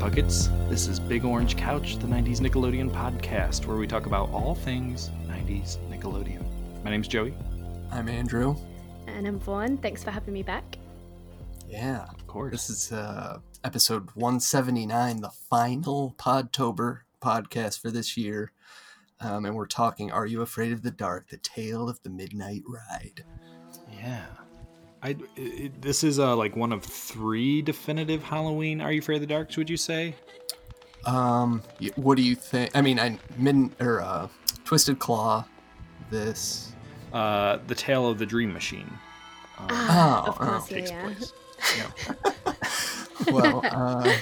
Happy Halloween, Gut Buckets. This is Big Orange Couch, the 90s Nickelodeon podcast, where we talk about all things 90s Nickelodeon. My name's Joey. I'm Andrew. And I'm Vaughn. Thanks for having me back. Yeah, Of course. this is uh, episode 179, the final Podtober podcast for this year. Um, and we're talking Are You Afraid of the Dark? The Tale of the Midnight Ride. Yeah. I, it, this is uh, like one of three definitive Halloween Are You Afraid of the Darks, would you say? Um, what do you think? I mean, I Mid or uh, Twisted Claw. This. Uh, the Tale of the Dream Machine. Um, Ah, Oh, of course, oh, yeah, takes yeah. place. Well, uh,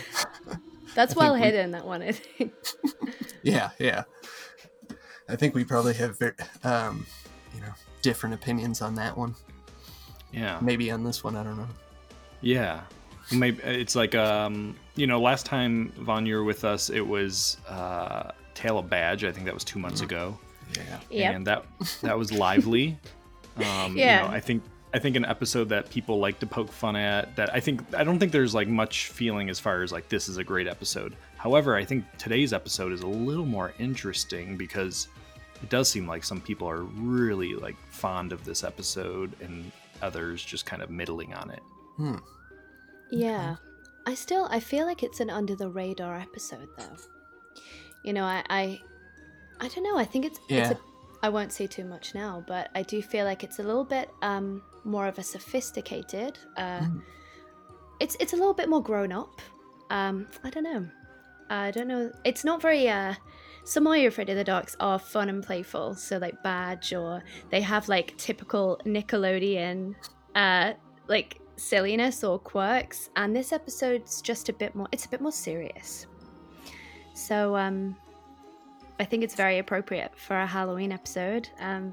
That's I well think we- hidden, that one, I think. yeah, yeah. I think we probably have, ver- um, you know, different opinions on that one. Yeah. Maybe on this one, I don't know. Yeah. Maybe it's like um you know last time Vaughn you were with us it was uh Tale of Badge I think that was two months ago Yeah. Yep. and that that was lively. Um, Yeah. You know, I think I think an episode that people like to poke fun at that I think I don't think there's like much feeling as far as like this is a great episode. However, I think today's episode is a little more interesting because it does seem like some people are really like fond of this episode and others just kind of middling on it. Hmm. Yeah. I still I feel like it's an under the radar episode though. You know, I I, I don't know, I think it's, Yeah. it's a, I won't say too much now, but I do feel like it's a little bit um more of a sophisticated uh Hmm. it's it's a little bit more grown up. Um I don't know. I don't know. It's not very uh some Are Afraid of the Darks are fun and playful, so like Badge or they have like typical Nickelodeon uh like silliness or quirks and this episode's just a bit more it's a bit more serious so um i think it's very appropriate for a halloween episode um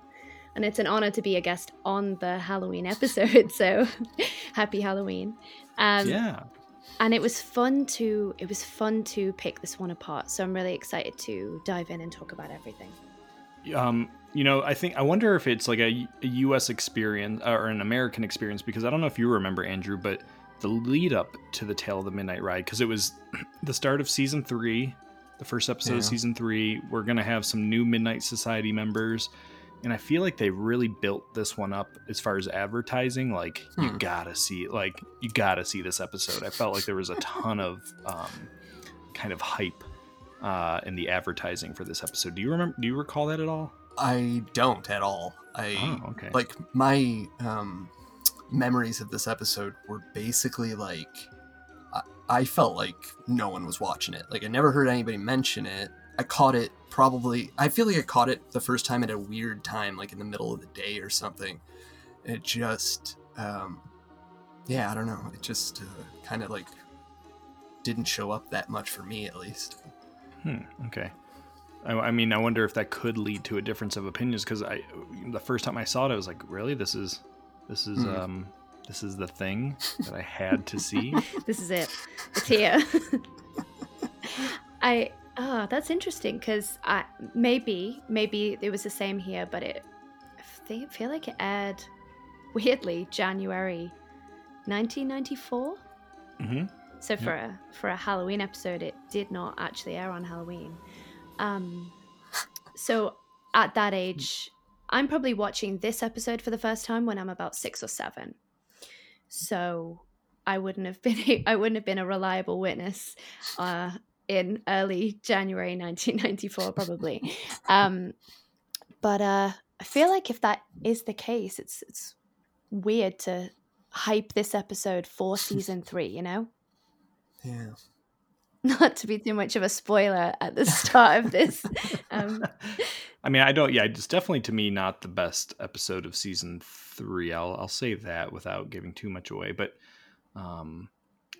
and it's an honor to be a guest on the halloween episode so happy halloween um yeah. And it was fun to it was fun to pick this one apart so i'm really excited to dive in and talk about everything um, you know, I think I wonder if it's like a, a U.S. experience or an American experience because I don't know if you remember Andrew, but the lead up to the Tale of the Midnight Ride because it was the start of season three, the first episode Yeah. of season three. We're gonna have some new Midnight Society members, and I feel like they really built this one up as far as advertising. Like you Hmm. gotta see, like you gotta see this episode. I felt like there was a ton of um, kind of hype uh, in the advertising for this episode. Do you remember? Do you recall that at all? I don't at all. I Oh, okay. like my um, memories of this episode were basically like I, I felt like no one was watching it. Like I never heard anybody mention it. I caught it probably. I feel like I caught it the first time at a weird time, like in the middle of the day or something. It just, um, yeah, I don't know. It just uh, kind of like didn't show up that much for me, at least. Hmm, okay. I, I mean, I wonder if that could lead to a difference of opinions because I, the first time I saw it, I was like, really, this is, this is, Hmm. um, this is the thing that I had to see. this is it it's here i ah that's interesting because i maybe maybe it was the same here but it I feel like it aired weirdly january 1994 hmm so for a for a halloween episode it did not actually air on halloween. Um so at that age i'm probably watching this episode for the first time when i'm about six or seven. So i wouldn't have been i wouldn't have been a reliable witness uh in early january 1994 probably um but uh i feel like if that is the case it's it's weird to hype this episode for season three you know Yeah. not to be too much of a spoiler at the start of this. Um, I mean, I don't. Yeah, it's definitely to me not the best episode of season three. I'll I'll say that without giving too much away. But, um,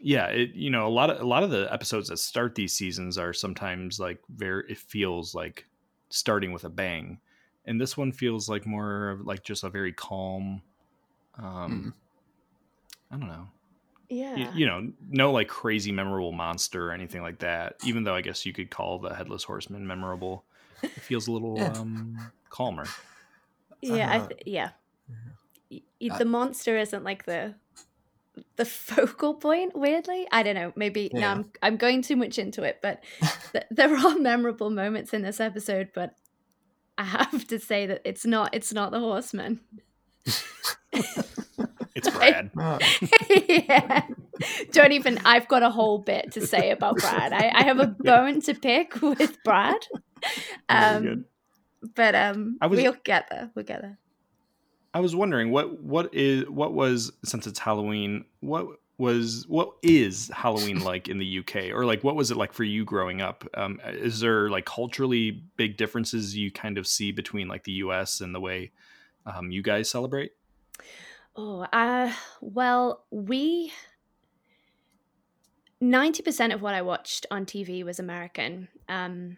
yeah, it you know a lot of a lot of the episodes that start these seasons are sometimes like very. It feels like starting with a bang, and this one feels like more of like just a very calm. Um, I don't know. yeah. you, you know, no like crazy memorable monster or anything like that. Even though I guess you could call the headless horseman memorable, it feels a little um, calmer. yeah. I Uh, th- yeah. Y- y- Uh, the monster isn't like the the focal point weirdly. I don't know. Maybe Yeah. now i'm i'm going too much into it but th- there are memorable moments in this episode but i have to say that it's not it's not the horseman. It's Brad. Yeah. Don't even i've got a whole bit to say about brad. I, I have a bone to pick with brad. Um but um I was- we'll get there we'll get there I was wondering what what is what was since it's Halloween, what was what is Halloween like in the UK or like what was it like for you growing up? Um, is there like culturally big differences you kind of see between like the US and the way um, you guys celebrate? Oh, uh, well, we 90% of what I watched on TV was American, um,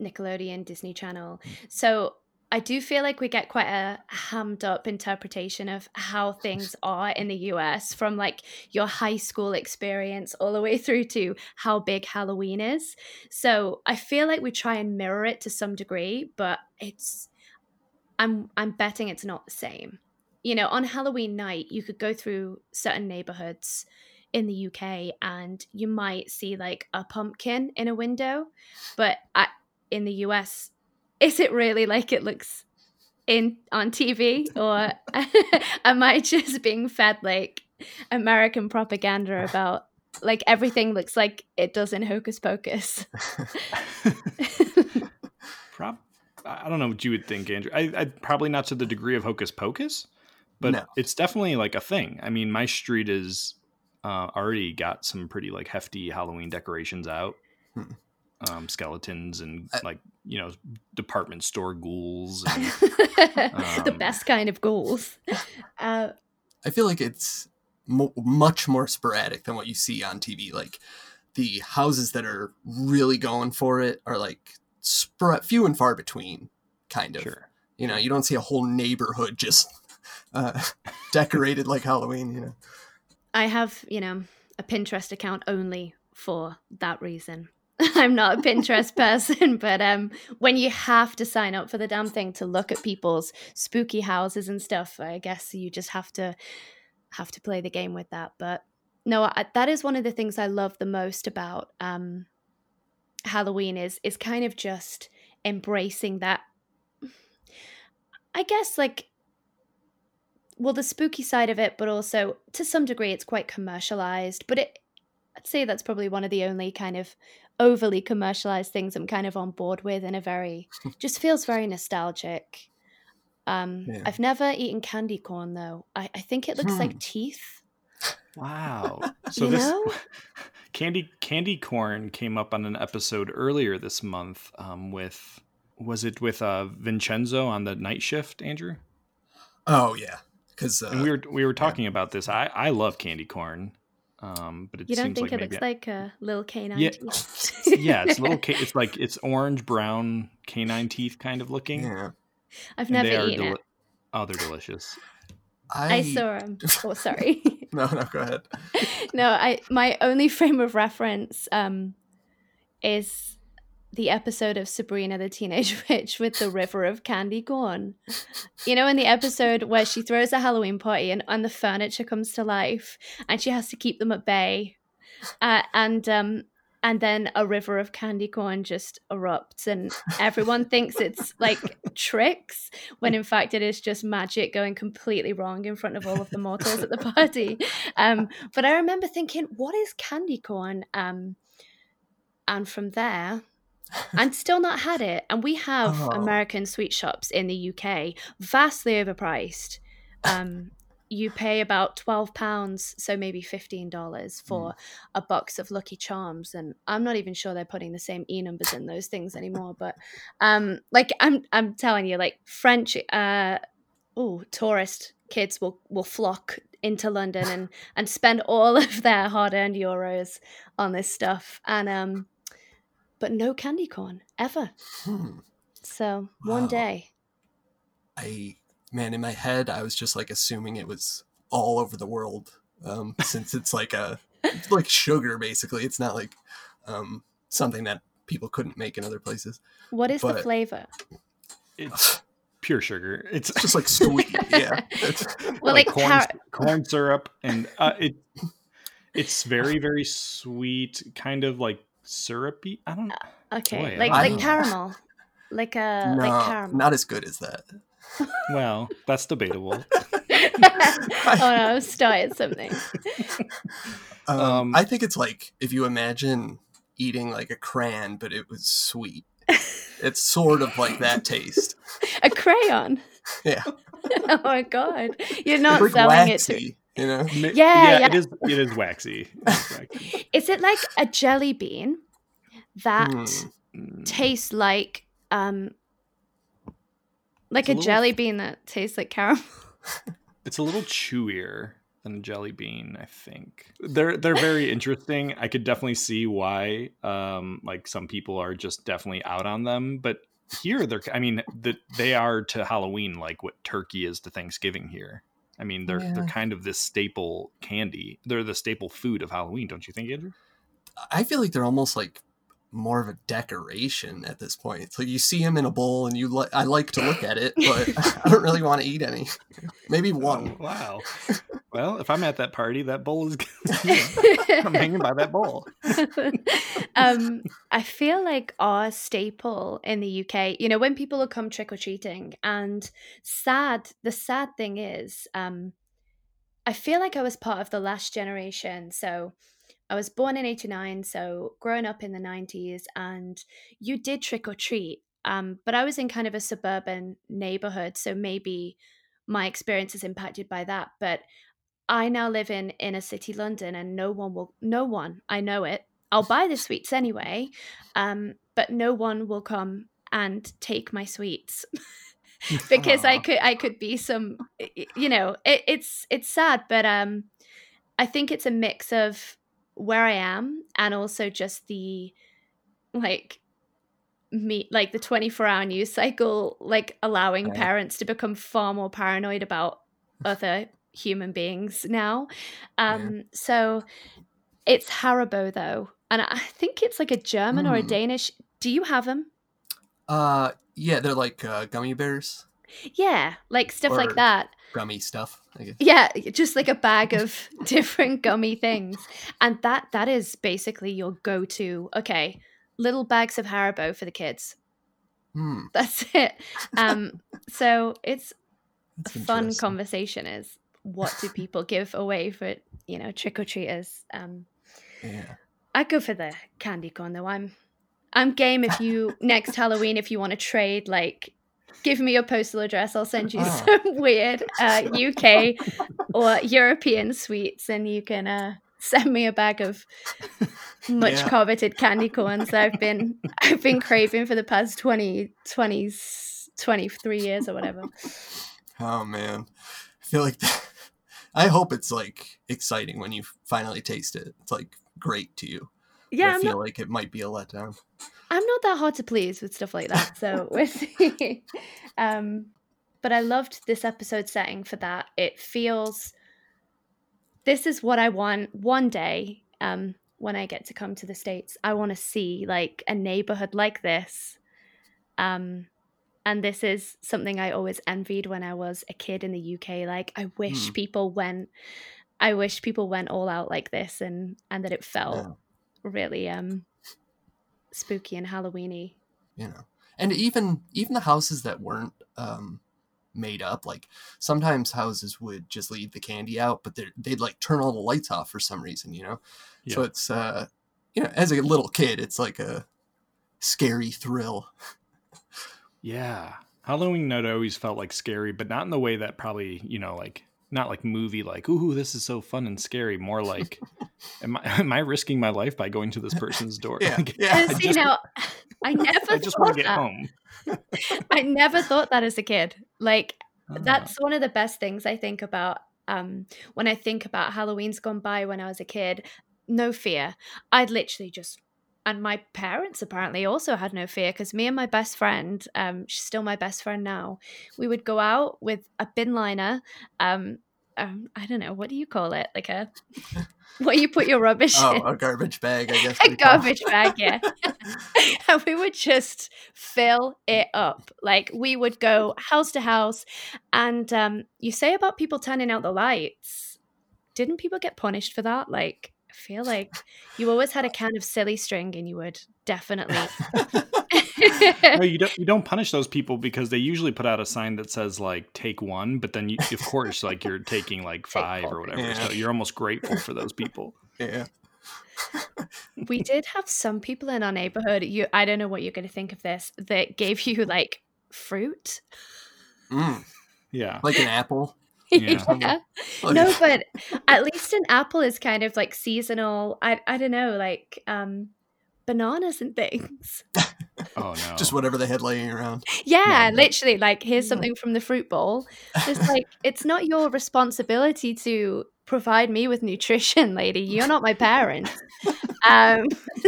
Nickelodeon, Disney Channel. So I do feel like we get quite a hammed up interpretation of how things are in the US from like your high school experience all the way through to how big Halloween is. So I feel like we try and mirror it to some degree, but it's I'm I'm betting it's not the same you know, on Halloween night, you could go through certain neighborhoods in the UK and you might see like a pumpkin in a window, but I, in the US, is it really like it looks in on TV, or am I just being fed like American propaganda about like everything looks like it does in Hocus Pocus? Prob- I don't know what you would think, Andrew. I, I probably not to the degree of Hocus Pocus, but No. it's definitely like a thing. I mean, my street is uh, already got some pretty like hefty Halloween decorations out, Hmm. Um, skeletons and I- like you know department store ghouls. And, the Um, best kind of ghouls. Uh, I feel like it's mo- much more sporadic than what you see on TV. Like the houses that are really going for it are like spread few and far between, kind of. sure. You know, you don't see a whole neighborhood just uh, decorated like Halloween. You know, I have, you know, a Pinterest account only for that reason. I'm not a Pinterest person, but um when you have to sign up for the damn thing to look at people's spooky houses and stuff, I guess you just have to have to play the game with that. But no, I, that is one of the things I love the most about um Halloween is is kind of just embracing that I guess like well the spooky side of it but also to some degree it's quite commercialized but it i'd say that's probably one of the only kind of overly commercialized things i'm kind of on board with in a very just feels very nostalgic um Yeah. i've never eaten candy corn though i, I think it looks Hmm. like teeth Wow. So You this know? candy candy corn came up on an episode earlier this month um, with was it with uh, Vincenzo on the night shift, Andrew? oh yeah, because uh, and we were we were talking about this. I I love candy corn, um, but it you don't seems think like it maybe looks like a little canine Yeah. teeth? yeah, it's little. Ca- it's like it's orange brown canine teeth kind of looking. yeah, i've and never eaten deli- it Oh, they're delicious. I, i saw them oh sorry no no go ahead. no, I my only frame of reference um is the episode of Sabrina the Teenage Witch with the river of candy corn. You know, in the episode where she throws a Halloween party and, and the furniture comes to life and she has to keep them at bay. Uh, and um and then a river of candy corn just erupts and everyone thinks it's like tricks when in fact it is just magic going completely wrong in front of all of the mortals at the party um, but I remember thinking, what is candy corn? Um, and from there, and still not had it. And we have Oh. American sweet shops in the UK, vastly overpriced. Um, you pay about twelve pounds, so maybe fifteen dollars for a box of Lucky Charms, and I'm not even sure they're putting the same e numbers in those things anymore. But um, like I'm, I'm telling you, like French, uh, oh, tourist kids will will flock into London and and spend all of their hard earned euros on this stuff, and um, but no candy corn ever. Hmm. So one Wow. day, I man, in my head, I was just like assuming it was all over the world, um, since it's like a it's like sugar basically. It's not like um, something that people couldn't make in other places. what is the flavor? It's pure sugar. It's It's just like sweet. yeah. Well, like, like, corn, car- corn syrup, and uh, it it's very very sweet, kind of like syrupy. I don't. Know. Okay, boy, like like know. caramel, like a no, like caramel. not as good as that. Well, that's debatable. oh no, I've started something. Um, Um, I think it's like if you imagine eating like a crayon, but it was sweet. It's sort of like that taste. A crayon. Yeah. oh my god, you're not like selling it to. You know. Ma- Yeah, yeah. it is. It is waxy. Waxy. Is it like a jelly bean that. Mm, tastes like um like It's a a, little jelly bean that tastes like caramel? It's a little chewier than a jelly bean, I think. They're they're very interesting. I could definitely see why um like some people are just definitely out on them, but here they're I mean, that they are to Halloween like what turkey is to Thanksgiving here. I mean, they're they're kind of this staple candy. They're the staple food of Halloween, don't you think, Andrew? I feel like they're almost like more of a decoration at this point. It's like you see him in a bowl, and you like. I like to look at it, but I don't really want to eat any. Maybe one. Oh, wow. well, if I'm at that party, that bowl is you know, I'm hanging by that bowl. um, I feel like our staple in the UK, you know, when people will come trick or treating, and sad, the sad thing is, um, I feel like I was part of the last generation. So I was born in 89, so growing up in the 90s, and you did trick or treat. Um, but I was in kind of a suburban neighborhood, so maybe my experience is impacted by that. But I now live in inner city London, and no one will, no one, I know it. I'll buy the sweets anyway, um, but no one will come and take my sweets because I could, I could be some, you know, it, it's it's sad, but um, I think it's a mix of where I am and also just the like me like the 24 hour news cycle like allowing Right. parents to become far more paranoid about other human beings now. Um so it's haribo though and i think it's like a german or a Hmm. danish do you have them Uh, yeah, they're like uh, gummy bears, yeah like stuff Or- like that gummy stuff. I guess. yeah just like a bag of different gummy things. And that that is basically your go-to. Okay little bags of haribo for the kids. Hmm, that's it. Um so it's that's a fun conversation is what do people give away for you know trick-or-treaters um Yeah. i go for the candy corn though. I'm i'm game if you next halloween if you want to trade like give me your postal address i'll send you Ah. some weird uh uk or european sweets and you can uh send me a bag of much Yeah. coveted candy corns that i've been i've been craving for the past 20 20 23 years or whatever Oh man, I feel like I hope it's like exciting when you finally taste it. It's like great to you. Yeah I i'm feel not like it might be a letdown. I'm not that hard to please with stuff like that, so we'll see. Um, but I loved this episode setting for that. It feels this is what I want one day. Um, when I get to come to the states, I want to see like a neighborhood like this. Um, and this is something I always envied when I was a kid in the UK. Like I wish Hmm. people went. I wish people went all out like this, and and that it felt Yeah. Really um spooky and Halloweeny. you know and even even the houses that weren't um made up like sometimes houses would just leave the candy out but they're- they'd like turn all the lights off for some reason you know so it's uh you know as a little kid it's like a scary thrill Yeah. Halloween night always felt like scary, but not in the way that probably, you know, like not like movie like, ooh, this is so fun and scary. More like am I am I risking my life by going to this person's door? yeah Like, yeah I just- you know, I never I just want thought to get that. home. I never thought that as a kid. Like that's one of the best things I think about um when I think about Halloween's gone by when I was a kid. No fear. I'd literally just and my parents apparently also had no fear because me and my best friend, um, she's still my best friend now, we would go out with a bin liner, um, um, I don't know, what do you call it? Like a what you put your rubbish Oh, in. a garbage bag, I guess. a garbage bag, yeah. and we would just fill it up. Like we would go house to house. And um, you say about people turning out the lights. Didn't people get punished for that? Like, I feel like you always had a can of silly string and you would definitely. no, you don't. You don't punish those people because they usually put out a sign that says like "take one," but then you, of course, like you're taking like five or whatever. Yeah. So you're almost grateful for those people. yeah. we did have some people in our neighborhood. You, I don't know what you're going to think of this. That gave you like fruit. Mm, Yeah, like an apple. Yeah. yeah. No but at least an apple is kind of like seasonal i i don't know like um bananas and things Oh no. Just whatever they had laying around. yeah Yeah. literally like here's something from the fruit bowl it's like it's not your responsibility to provide me with nutrition lady you're not my parent um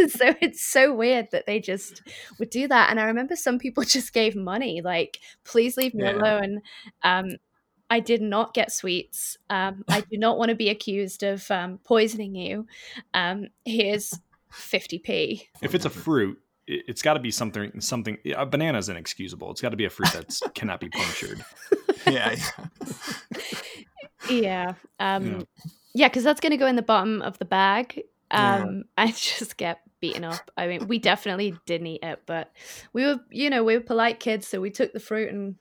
so it's so weird that they just would do that and i remember some people just gave money like please leave me Yeah. alone um I did not get sweets. Um, I do not want to be accused of um, poisoning you. Um, here's 50p. if it's a fruit, it- it's got to be something. Something. A banana is inexcusable. It's got to be a fruit that cannot be punctured. Yeah. yeah. Yeah. Um, Yeah. yeah, because that's going to go in the bottom of the bag. Yeah. Um, I just get beaten up. I mean, we definitely didn't eat it, but we were, you know, we were polite kids, so we took the fruit and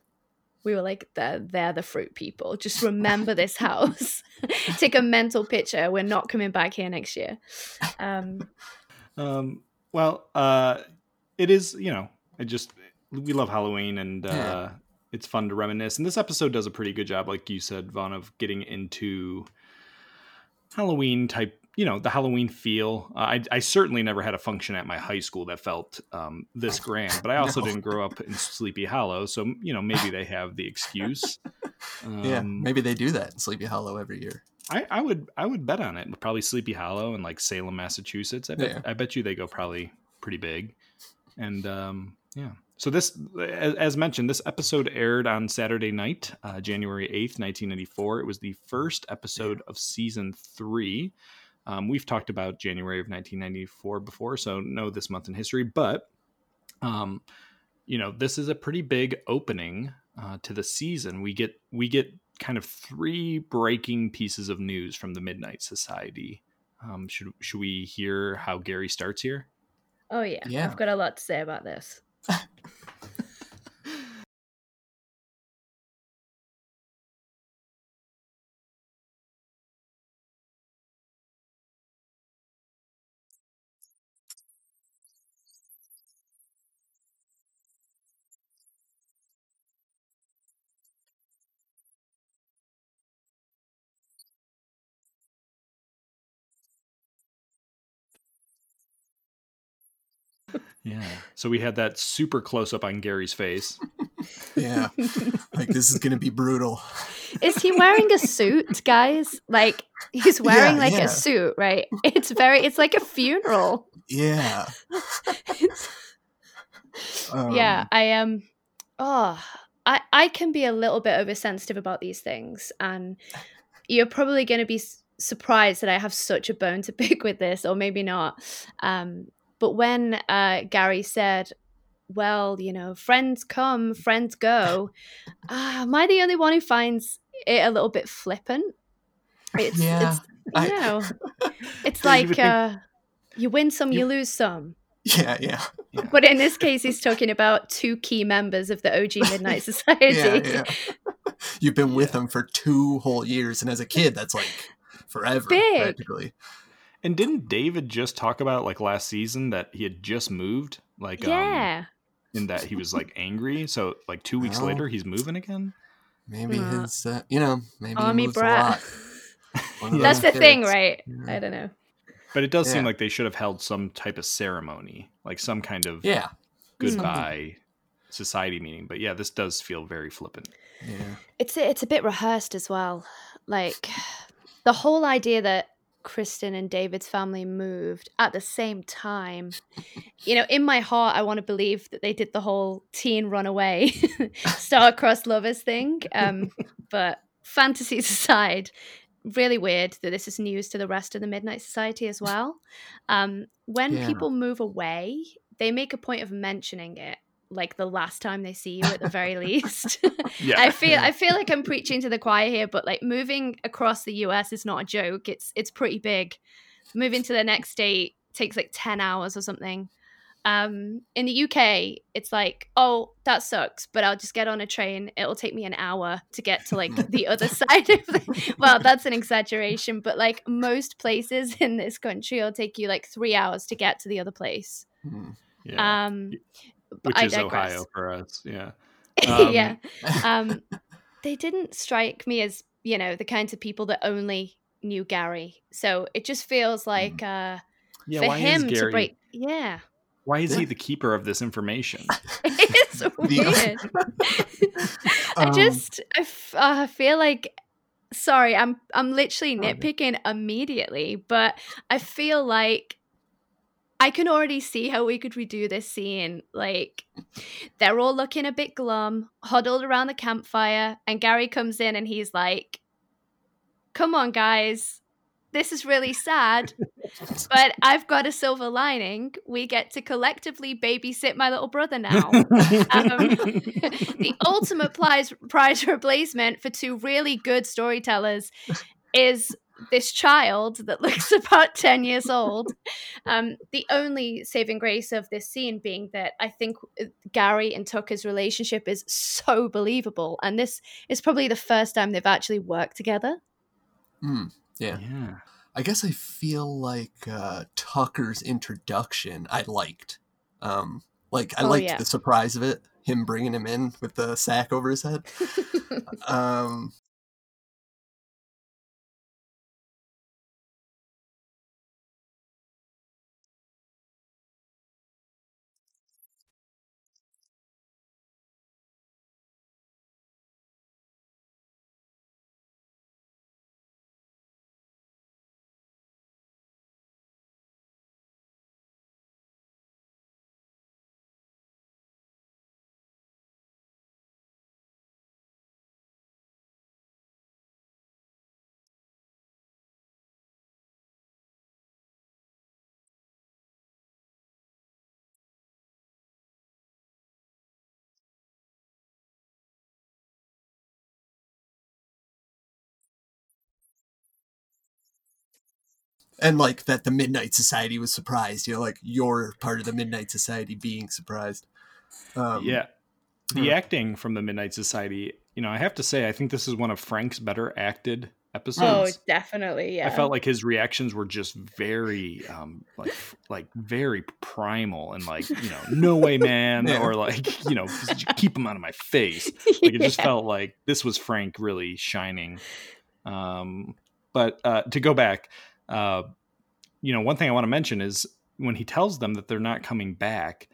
we were like, they're, they're the fruit people. Just remember this house. Take a mental picture. We're not coming back here next year. Um, Um, well, uh, it is. You know, it just we love Halloween and uh, Yeah. it's fun to reminisce. And this episode does a pretty good job, like you said, Vaughn, of getting into Halloween type. You know, the Halloween feel. Uh, I, I certainly never had a function at my high school that felt um, this grand, but I also No. didn't grow up in Sleepy Hollow, so you know maybe they have the excuse. yeah. Um, Maybe they do that in Sleepy Hollow every year. I, I would I would bet on it. Probably Sleepy Hollow and like Salem, Massachusetts. I bet Yeah. I bet you they go probably pretty big. And um, yeah. So this, as, as mentioned, this episode aired on Saturday night, uh, January eighth, nineteen ninety four. It was the first episode of season three. Um, we've talked about January of nineteen ninety four before, so know this month in history. But um, you know, this is a pretty big opening uh, to the season. We get we get kind of three breaking pieces of news from the Midnight Society. Um, should should we hear how Gary starts here? oh, yeah. Yeah. I've got a lot to say about this. Yeah. So we had that super close up on Gary's face. Yeah. like this is gonna be brutal. Is he wearing a suit, guys? Like he's wearing Yeah, like yeah. a suit, right? It's very it's like a funeral. Yeah. yeah, Um, I am um, oh, I I can be a little bit oversensitive about these things and you're probably going to be surprised that I have such a bone to pick with this or maybe not. Um but when uh Gary said well, you know, friends come, friends go. Uh, am I the only one who finds it a little bit flippant? It's, Yeah, it's you I- know, it's Yeah, you like think- uh, you win some, You- you lose some. Yeah, yeah. But in this case, he's talking about two key members of the OG Midnight Society. Yeah, yeah. You've been with them for two whole years, and as a kid, that's like forever, Big. practically. And didn't David just talk about like last season that he had just moved? Like um, Yeah. in that he was like angry. So like two weeks Oh. later he's moving again. Maybe Uh, his, uh, you know, maybe Army he moves brat. a lot. That's those the thing, right? Yeah. I don't know. But it does seem like they should have held some type of ceremony, like some kind of Yeah, goodbye society meeting. But yeah, this does feel very flippant. yeah. It's it's a bit rehearsed as well. Like the whole idea that Kristen and David's family moved at the same time. You know, in my heart, I want to believe that they did the whole teen runaway, star-crossed lovers thing. Um, but fantasies aside, really weird that this is news to the rest of the Midnight Society as well. Um, when Yeah. people move away, they make a point of mentioning it, like the last time they see you, at the very least. Yeah. I feel I feel like I'm preaching to the choir here, but like moving across the US is not a joke. It's it's pretty big. Moving to the next state takes like 10 hours or something. Um, in the UK, it's like, oh, that sucks, but I'll just get on a train. It'll take me an hour to get to like the other side of the. Well, that's an exaggeration, but like most places in this country, it'll take you like three hours to get to the other place. Hmm. yeah. Um, but Which I is digress. Ohio for us. Yeah. yeah. Um, Um, they didn't strike me as you know the kinds of people that only knew Gary. So it just feels like uh, Yeah. for him Gary, to break. Yeah, Why is he the keeper of this information? it's weird. I Um, just I, f- uh, I feel like sorry i'm i'm literally nitpicking immediately but i feel like i can already see how we could redo this scene like they're all looking a bit glum huddled around the campfire and gary comes in and he's like come on guys this is really sad but i've got a silver lining. We get to collectively babysit my little brother now. Um, the ultimate prize, prize replacement for two really good storytellers is this child that looks about 10 years old. Um, the only saving grace of this scene being that I think uh, Gary and Tucker's relationship is so believable. And this is probably the first time they've actually worked together. hmm. Yeah. yeah. I guess I feel like uh, Tucker's introduction I liked. Um, like I Oh, liked yeah. the surprise of it, him bringing him in with the sack over his head. Um, and like that the Midnight Society was surprised. You know, like you're part of the Midnight Society being surprised. Um, yeah. The huh. acting from the Midnight Society, you know, I have to say, I think this is one of Frank's better acted episodes. oh, definitely. Yeah. I felt like his reactions were just very, um, like, like very primal and like, you know, no way, man, Yeah. or like, you know, keep him out of my face. Like it just felt like this was Frank really shining. Um, but uh, to go back, uh, you know, one thing I want to mention is when he tells them that they're not coming back.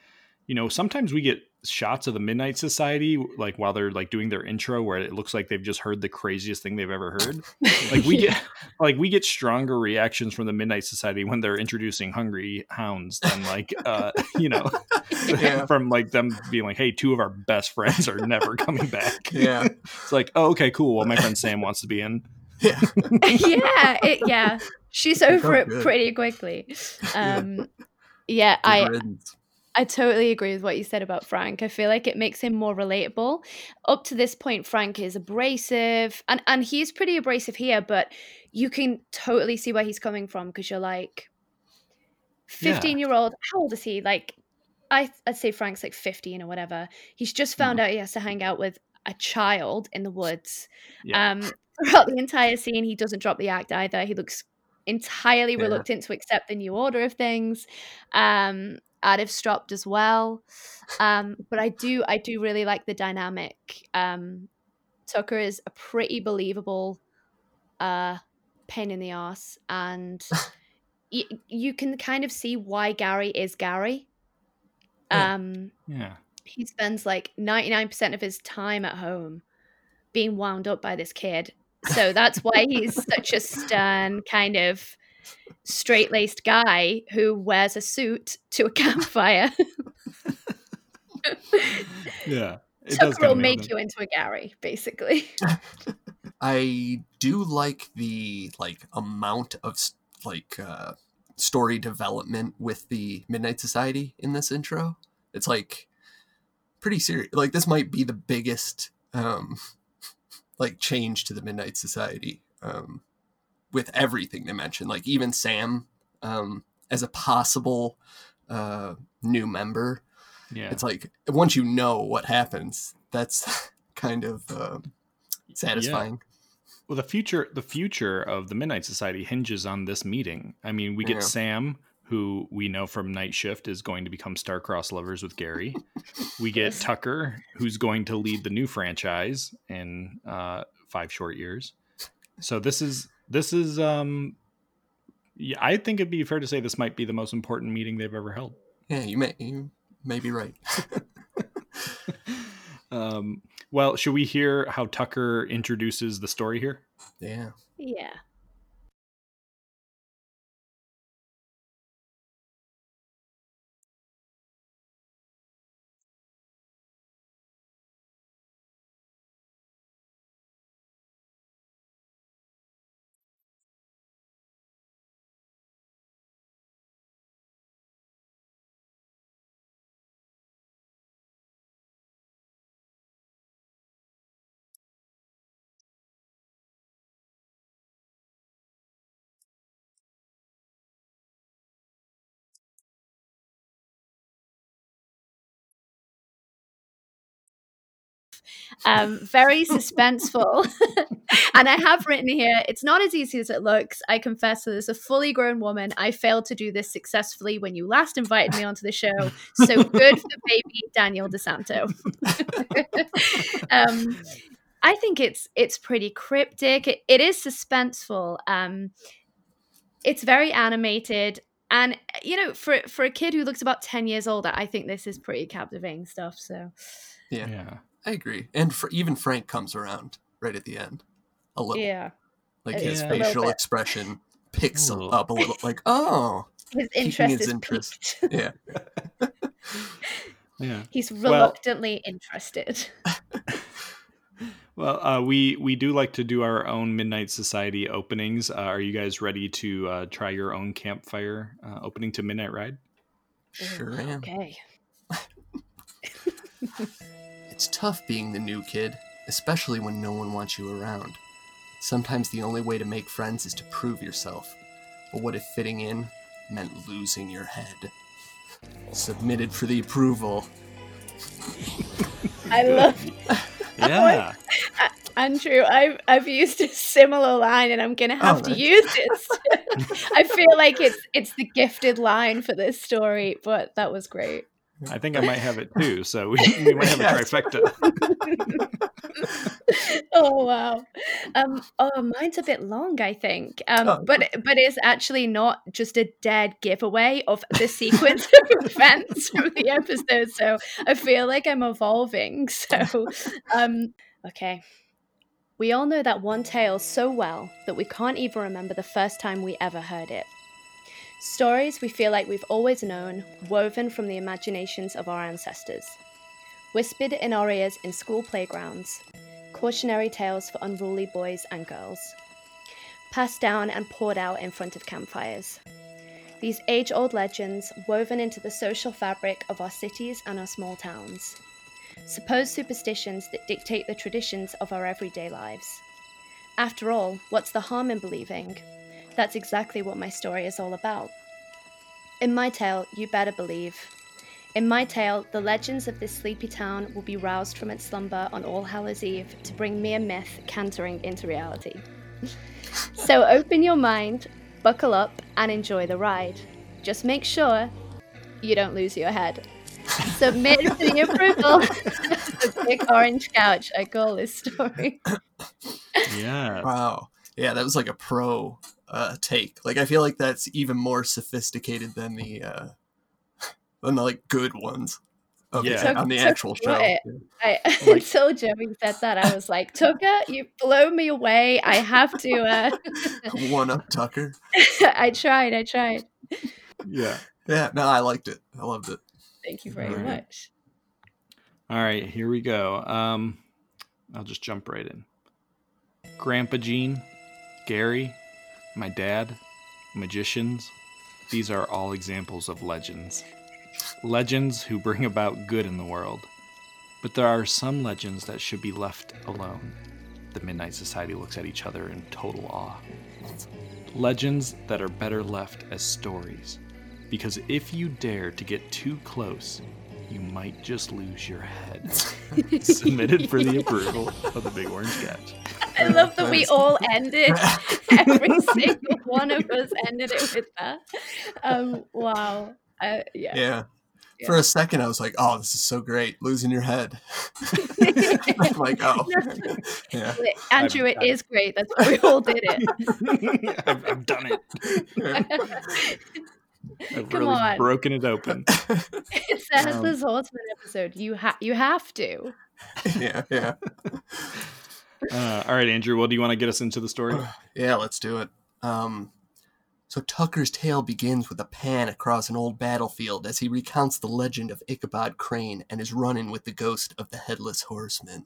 You know, sometimes we get shots of the Midnight Society, like while they're like doing their intro, where it looks like they've just heard the craziest thing they've ever heard. Like we Yeah. get, like we get stronger reactions from the Midnight Society when they're introducing hungry hounds than like, uh, you know, Yeah. from like them being like, "Hey, two of our best friends are never coming back." Yeah. It's like, oh, okay, cool. Well, my friend Sam wants to be in. Yeah. yeah, it, yeah. She's over it good. pretty quickly. Yeah. Um, yeah, I riddance. I totally agree with what you said about Frank. I feel like it makes him more relatable. Up to this point, Frank is abrasive, and and he's pretty abrasive here, but you can totally see where he's coming from because you're like, Yeah. fifteen year old. How old is he? Like, I I'd say Frank's like fifteen or whatever. He's just found out he has to hang out with a child in the woods. Yeah. Um, throughout the entire scene, he doesn't drop the act either. He looks entirely Yeah. reluctant to accept the new order of things. Um, Adif stopped as well. Um, but I do, I do really like the dynamic. Um, Tucker is a pretty believable uh, pain in the ass, and y- you can kind of see why Gary is Gary. Yeah. Um, yeah. he spends like 99% of his time at home being wound up by this kid. So that's why he's such a stern, kind of straight laced guy who wears a suit to a campfire. Yeah. It does Tucker will make him. you into a Gary, basically. I do like the like amount of like uh, story development with the Midnight Society in this intro. It's like pretty serious. Like this might be the biggest um, like change to the Midnight Society um, with everything they mentioned. Like even Sam um, as a possible uh, new member. Yeah. It's like once you know what happens, that's kind of um, satisfying. Well, the future the future of the Midnight Society hinges on this meeting. I mean, we get Yeah. Sam, who we know from Night Shift is going to become star-crossed lovers with Gary. we get Yes. Tucker, who's going to lead the new franchise in uh, five short years. So this is this is um, yeah, I think it'd be fair to say this might be the most important meeting they've ever held. Yeah, you may you may be right. Um, well, should we hear how Tucker introduces the story here? yeah. Yeah. Um, very suspenseful. and I have written here, it's not as easy as it looks. I confess that as a fully grown woman, I failed to do this successfully when you last invited me onto the show. So good for baby Daniel DeSanto. um, I think it's it's pretty cryptic. It, it is suspenseful. Um, it's very animated. And you know, for for a kid who looks about ten years older, I think this is pretty captivating stuff. So, Yeah, Yeah. I agree. And for, even Frank comes around right at the end, a little. yeah, Like a- his Yeah. facial expression picks A little. up a little. Like, oh, his Piquing interest his is interest. piqued. yeah, Yeah. He's reluctantly interested. Well, uh, we we do like to do our own Midnight Society openings. Uh, are you guys ready to uh, try your own campfire uh, opening to Midnight Ride? sure am. Okay. It's tough being the new kid, especially when no one wants you around. Sometimes the only way to make friends is to prove yourself. But what if fitting in meant losing your head? Submitted for the approval. I love Yeah. Uh, Andrew. I've I've used a similar line, and I'm gonna have Oh, to nice. use this. I feel like it's it's the gifted line for this story, but that was great. I think I might have it too. So we, we might have a trifecta. oh wow. Um. Oh, mine's a bit long. I think. Um. Oh. But but it's actually not just a dead giveaway of the sequence of events from the episode. So I feel like I'm evolving. So, um. Okay. We all know that one tale so well that we can't even remember the first time we ever heard it. Stories we feel like we've always known, woven from the imaginations of our ancestors. Whispered in our ears in school playgrounds, cautionary tales for unruly boys and girls. Passed down and poured out in front of campfires. These age old legends woven into the social fabric of our cities and our small towns supposed superstitions that dictate the traditions of our everyday lives. After all, what's the harm in believing? That's exactly what my story is all about. In my tale, you better believe. In my tale, the legends of this sleepy town will be roused from its slumber on All Hallows Eve to bring mere myth cantering into reality. so open your mind, buckle up, and enjoy the ride. Just make sure you don't lose your head. Submit for the approval. the big orange couch. I call this story. yeah. Wow. Yeah, that was like a pro uh, take. Like I feel like that's even more sophisticated than the uh, than the like good ones. Of Yeah. the, on the Took- actual show. it. I Like- told Joey said that. I was like, Tucker, you blow me away. I have to. Uh... One up Tucker. I tried. I tried. Yeah. Yeah, no, I liked it. I loved it. Thank you very Alright. much. All right, here we go. Um, I'll just jump right in. Grandpa Gene, Gary, my dad, magicians, these are all examples of legends. Legends who bring about good in the world. But there are some legends that should be left alone. The Midnight Society looks at each other in total awe. Legends that are better left as stories. Because if you dare to get too close, you might just lose your head. Submitted for the approval of the Big Orange Sketch. I love that we all ended. Every single one of us ended it with that. Um, wow. Uh, yeah. Yeah. For a second, I was like, "Oh, this is so great! Losing your head." I'm like, "Oh, yeah." Andrew, it I've- is great. That's why we all did it. I've, I've done it. I've Come really on. broken it open. it says Um, Headless Horseman episode. You have you have to. yeah, yeah, Uh, all right, Andrew. Well, do you want to get us into the story? yeah. Let's do it. Um, so Tucker's tale begins with a pan across an old battlefield as he recounts the legend of Ichabod Crane and his run-in with the ghost of the headless horseman.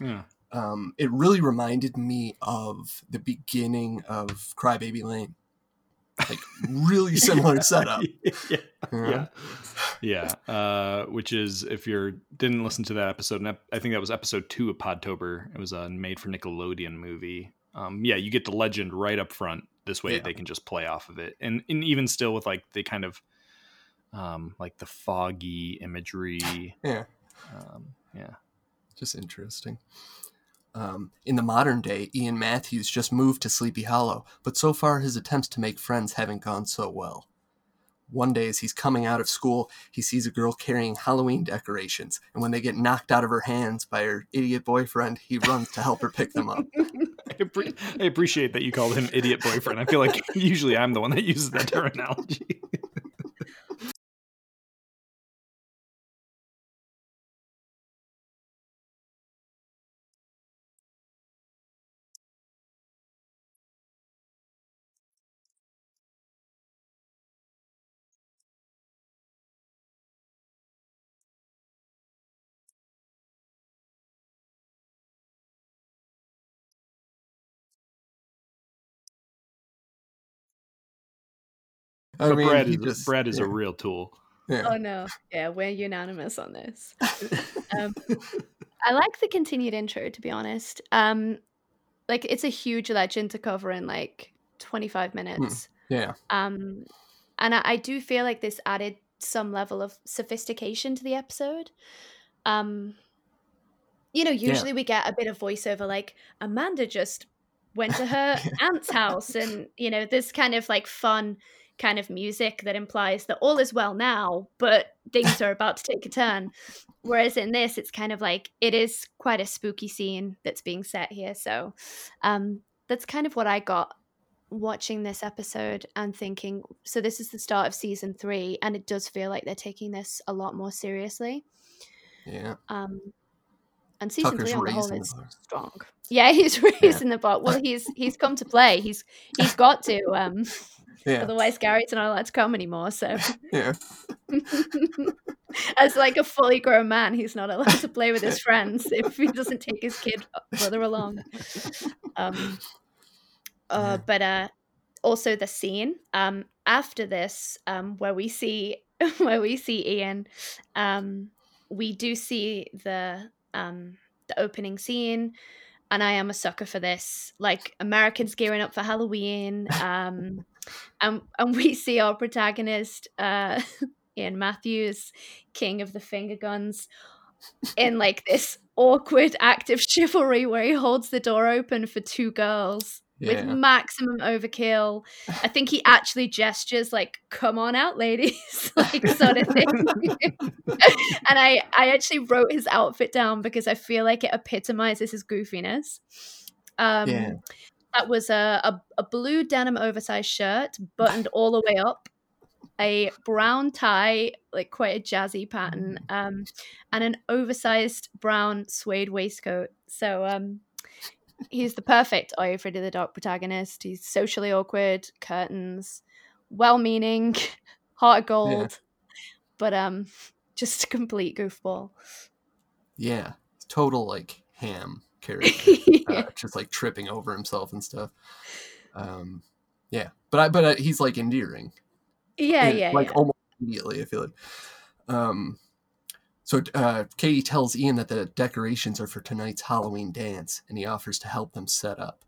Yeah. Um, it really reminded me of the beginning of Crybaby Lane. Like really similar setup. yeah. Yeah. Yeah. Uh, which is if you didn't listen to that episode, and I think that was episode two of Podtober. It was a made for Nickelodeon movie. Um, yeah, you get the legend right up front. This way Yeah. they can just play off of it, and and even still with like the kind of um like the foggy imagery. Yeah. Um, yeah. Just interesting. Um, in the modern day, Ian Matthews just moved to Sleepy Hollow, but so far his attempts to make friends haven't gone so well. One day, as he's coming out of school, he sees a girl carrying Halloween decorations, and when they get knocked out of her hands by her idiot boyfriend, he runs to help her pick them up. I, appre- I appreciate that you called him idiot boyfriend. I feel like usually I'm the one that uses that terminology. I but mean, Brad is just- Brad is yeah, a real tool. yeah. Oh no. Yeah, we're unanimous on this. Um, I like the continued intro, to be honest. Um, like it's a huge legend to cover in like 25 minutes. yeah. Um, and I, I do feel like this added some level of sophistication to the episode. Um, you know, usually we get a bit of voiceover, like Amanda just went to her aunt's house, and you know, this kind of like fun kind of music that implies that all is well now, but things are about to take a turn. Whereas in this, it's kind of like it is quite a spooky scene that's being set here. So um, that's kind of what I got watching this episode and thinking so this is the start of season three and it does feel like they're taking this a lot more seriously Yeah. um and season Tucker's three on the whole is the strong. Yeah he's raising the bar. Well he's he's come to play. He's he's got to um Yeah. otherwise gary's not allowed to come anymore so. Yeah. as like a fully grown man he's not allowed to play with his friends if he doesn't take his kid brother along. Um uh Yeah. but uh also the scene um after this um where we see where we see ian um we do see the um the opening scene and i am a sucker for this. Like americans gearing up for halloween um and and we see our protagonist uh ian matthews king of the finger guns in like this awkward act of chivalry where he holds the door open for two girls with maximum overkill. I think he actually gestures like "Come on out, ladies," like sort of thing. and I, I actually wrote his outfit down because I feel like it epitomizes his goofiness. Um, Yeah. That was a, a a blue denim oversized shirt, buttoned all the way up, a brown tie, like quite a jazzy pattern, um, and an oversized brown suede waistcoat. So um, he's the perfect Are You Afraid of the Dark protagonist. He's socially awkward, curtains, well-meaning, heart of gold, but um, just a complete goofball. Yeah. Total like ham character. uh, just like tripping over himself and stuff. Um, yeah, but I but uh, he's like endearing. yeah, and, yeah, like yeah. almost immediately. I feel like. Um, so uh, Katie tells Ian that the decorations are for tonight's Halloween dance, and he offers to help them set up.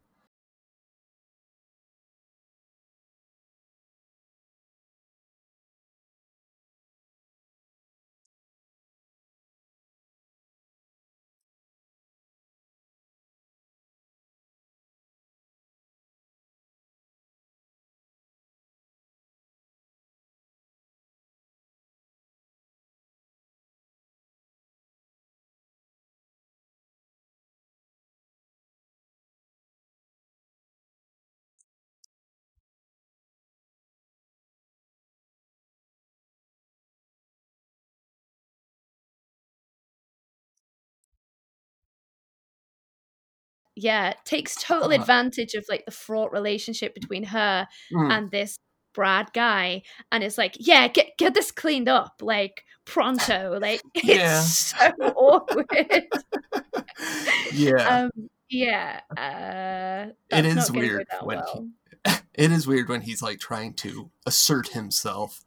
Yeah, takes total advantage of like the fraught relationship between her Mm, and this Brad guy, and it's like, yeah, get get this cleaned up, like pronto. Like it's Yeah. so awkward. yeah, um, yeah, uh, It is not gonna go weird when he- it is weird when he's like trying to assert himself.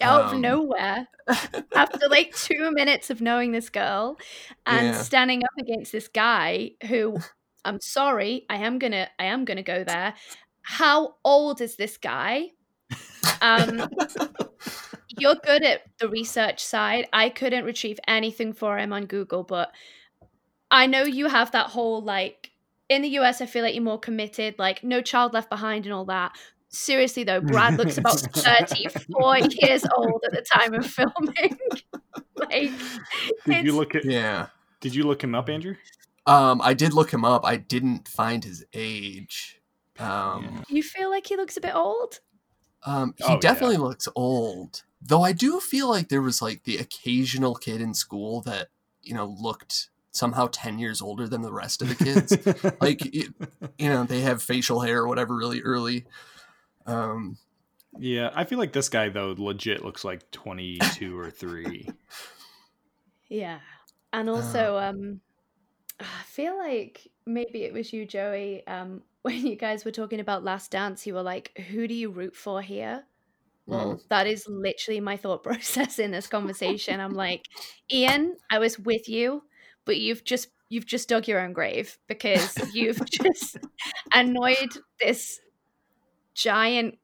out of um, nowhere after like two minutes of knowing this girl and Yeah. standing up against this guy who i'm sorry i am gonna i am gonna go there how old is this guy um you're good at the research side i couldn't retrieve anything for him on google but i know you have that whole like in the us i feel like you're more committed like no child left behind and all that seriously though brad looks about 34 years old at the time of filming like Did you look at? yeah. Did you look him up, Andrew? Um, I did look him up. I didn't find his age. Um, you feel like he looks a bit old um, he Oh, yeah. definitely looks old. Though I do feel like there was like the occasional kid in school that you know looked somehow ten years older than the rest of the kids. like it, you know they have facial hair or whatever really early. Um, yeah, I feel like this guy though legit looks like twenty-two or three. Yeah. And also, um, I feel like maybe it was you, Joey, um, when you guys were talking about Last Dance, you were like, who do you root for here? Well, that is literally my thought process in this conversation. I'm like, Ian, I was with you, but you've just you've just dug your own grave because you've just annoyed this giant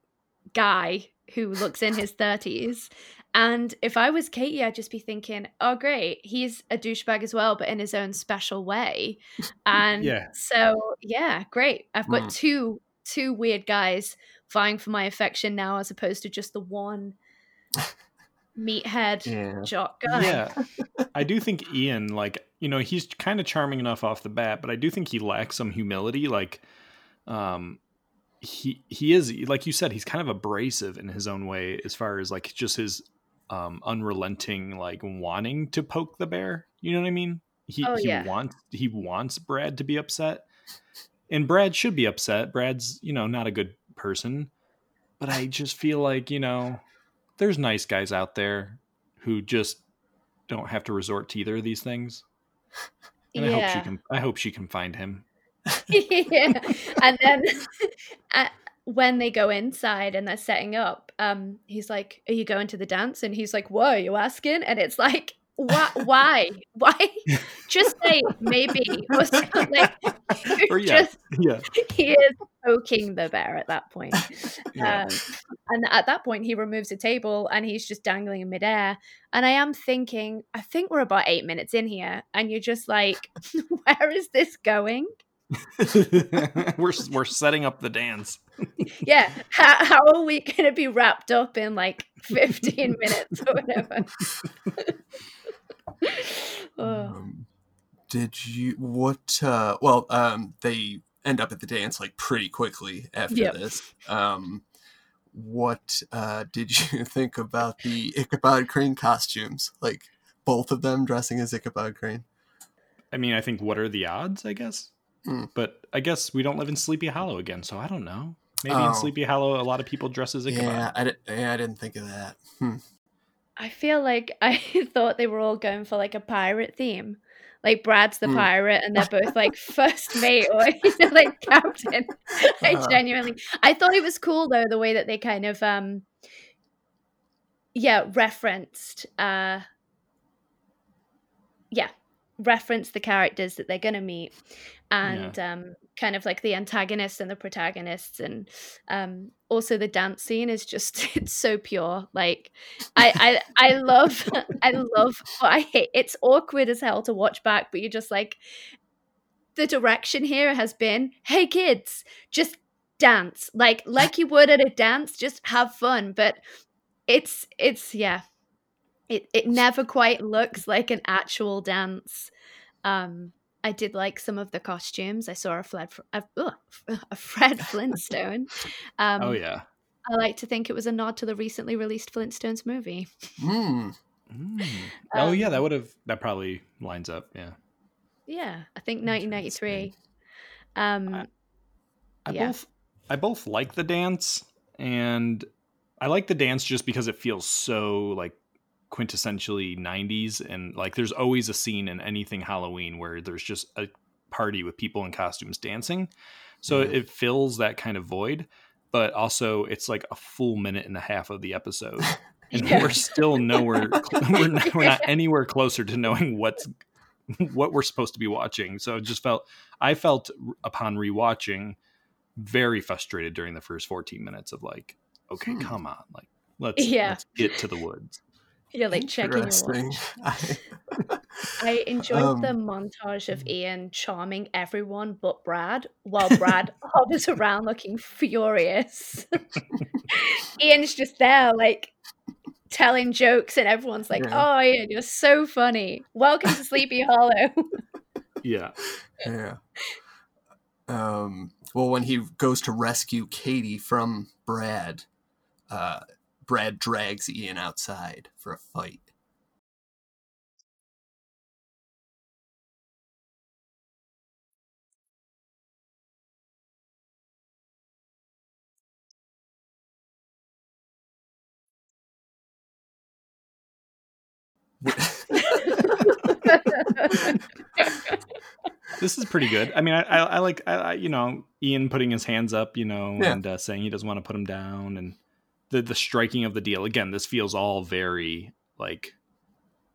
guy who looks in his 30s. And if I was Katie, I'd just be thinking, oh, great, he's a douchebag as well, but in his own special way. And Yeah. so, yeah, great. I've got Mm. two two weird guys vying for my affection now, as opposed to just the one meathead yeah, jock guy. Yeah, I do think Ian, like you know, he's kind of charming enough off the bat, but I do think he lacks some humility. Like, um, he he is like you said, he's kind of abrasive in his own way, as far as like just his um unrelenting like wanting to poke the bear. You know what I mean? He Oh, he yeah. wants he wants Brad to be upset, and Brad should be upset. Brad's you know not a good person, but I just feel like you know there's nice guys out there who just don't have to resort to either of these things. And I hope she can. I hope she can find him. yeah. And then when they go inside and they're setting up, um, he's like, "Are you going to the dance?" And he's like, "Whoa, you asking?" And it's like, "Why? Why? Why? Just say maybe or something." Or yeah, Just yeah. he is poking the bear at that point. Yeah. Um, and at that point, he removes a table and he's just dangling in midair. And I am thinking, I think we're about eight minutes in here, and you're just like, where is this going? we're we're setting up the dance. yeah, how, how are we going to be wrapped up in like 15 minutes or whatever? oh. Um, did you what? Uh, well, um, they end up at the dance like pretty quickly after Yep. this. Um, what uh, did you think about the Ichabod Crane costumes? Like both of them dressing as Ichabod Crane. I mean, I think what are the odds? I guess, Hmm. but I guess we don't live in Sleepy Hollow again, so I don't know. Maybe Oh. in Sleepy Hollow, a lot of people dress as Ichabod. Yeah, I, di- yeah, I didn't think of that. Hmm. I feel like I thought they were all going for like a pirate theme. Like Brad's the Hmm. pirate and they're both like first mate or you know, like captain. I Uh-huh. genuinely I thought it was cool though the way that they kind of um yeah, referenced uh yeah, referenced the characters that they're gonna meet and um kind of like the antagonists and the protagonists and um also the dance scene is just it's so pure like i i i love i love i hate it's awkward as hell to watch back but you're just like the direction here has been hey kids just dance like like you would at a dance just have fun but it's it's yeah it it never quite looks like an actual dance um I did like some of the costumes. I saw a Fred, a, a Fred Flintstone. Um, oh yeah. I like to think it was a nod to the recently released Flintstones movie. Mm. Mm. oh yeah, that would have that probably lines up. Yeah. Yeah, I think 1993. Um, I- I Yeah. both I both like the dance and I like the dance just because it feels so like quintessentially 90s and like there's always a scene in anything Halloween where there's just a party with people in costumes dancing. So it fills that kind of void, but also it's like a full minute and a half of the episode. And Yeah. we're still nowhere we're not, we're not anywhere closer to knowing what's what we're supposed to be watching. So it just felt I felt upon rewatching very frustrated during the first 14 minutes of like, okay, Hmm. come on, like let's Yeah. let's get to the woods. You're like checking your watch. I- I enjoyed Um, the montage of Ian charming everyone but Brad, while Brad hovers around looking furious. Ian's just there, like telling jokes, and everyone's like, Yeah. "Oh, Ian, you're so funny. Welcome to Sleepy Hollow." Yeah. yeah. Um, well, when he goes to rescue Katie from Brad, uh, Brad drags Ian outside for a fight. This is pretty good. I mean, I, I, I like, I, I, you know, Ian putting his hands up, you know, Yeah. and uh, saying he doesn't want to put him down, and the the striking of the deal. Again, this feels all very like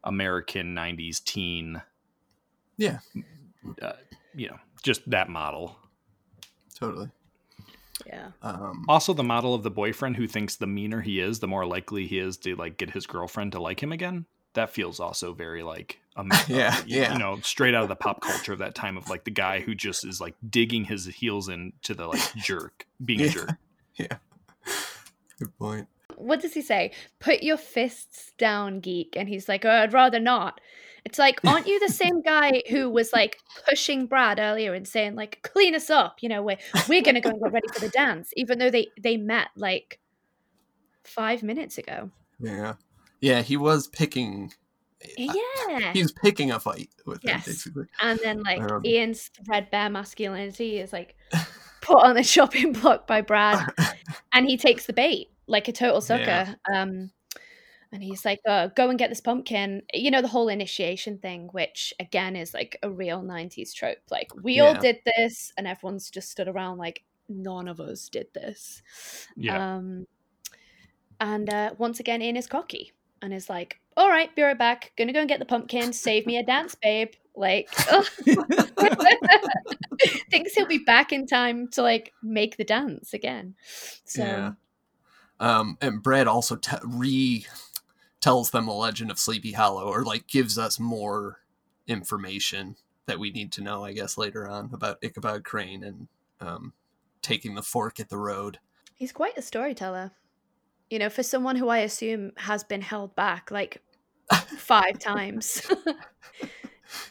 American '90s teen. Yeah. Uh, you know, just that model. totally. yeah. Um, Also, the model of the boyfriend who thinks the meaner he is, the more likely he is to like get his girlfriend to like him again. That feels also very like, um, Yeah, uh, y- yeah. you know, straight out of the pop culture of that time of like the guy who just is like digging his heels into the like jerk, being a jerk. Yeah. Good point. What does he say? Put your fists down, geek. And he's like, oh, I'd rather not. It's like, aren't you the same guy who was like pushing Brad earlier and saying like, clean us up? You know, we're we're gonna go and get ready for the dance, even though they they met like five minutes ago. Yeah, yeah. He was picking. Yeah. He was picking a fight with Yes. him, basically. And then like Um, Ian's threadbare masculinity is like put on the chopping block by Brad, and he takes the bait like a total sucker. Yeah. Um, and he's like, uh, "Go and get this pumpkin." You know the whole initiation thing, which again is like a real '90s trope. Like we all did this, and everyone's just stood around like none of us did this. Yeah. Um, and uh, once again, Ian is cocky and is like, "All right, be right back. Gonna go and get the pumpkin. Save me a dance, babe." Like, thinks he'll be back in time to like make the dance again. So Yeah. Um, and Brad also te- re tells them the legend of Sleepy Hollow, or like gives us more information that we need to know, I guess, later on about Ichabod Crane and um, taking the fork at the road. He's quite a storyteller. You know, for someone who I assume has been held back like five times.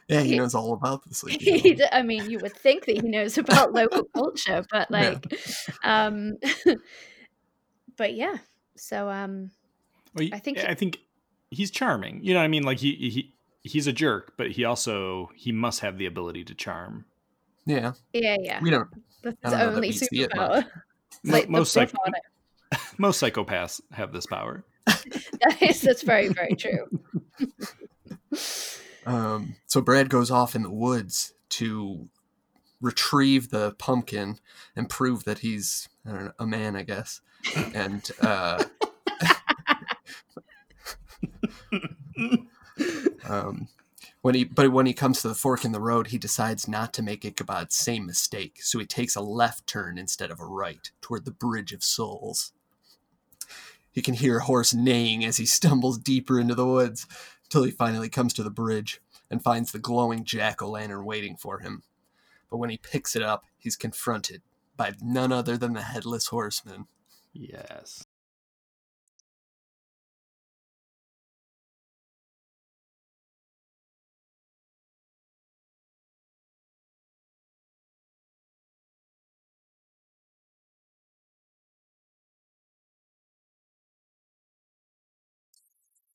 Yeah, he He- knows all about this. Like, he, I mean, you would think that he knows about local culture, but Yeah. like, um, but yeah. So, um, Well, he- I think- I think he's charming. You know what I mean? Like he he he's a jerk, but he also he must have the ability to charm. yeah, yeah, yeah. we don't. That's his don't only we superpower. Like most psych- most psychopaths have this power. That is, that's very, very true. Um, so Brad goes off in the woods to retrieve the pumpkin and prove that he's know, a man, I guess. And uh, um, when he but when he comes to the fork in the road, he decides not to make Ichabod's same mistake. So he takes a left turn instead of a right toward the Bridge of Souls. He can hear a horse neighing as he stumbles deeper into the woods till he finally comes to the bridge and finds the glowing jack o' lantern waiting for him. But when he picks it up, he's confronted by none other than the headless horseman. Yes.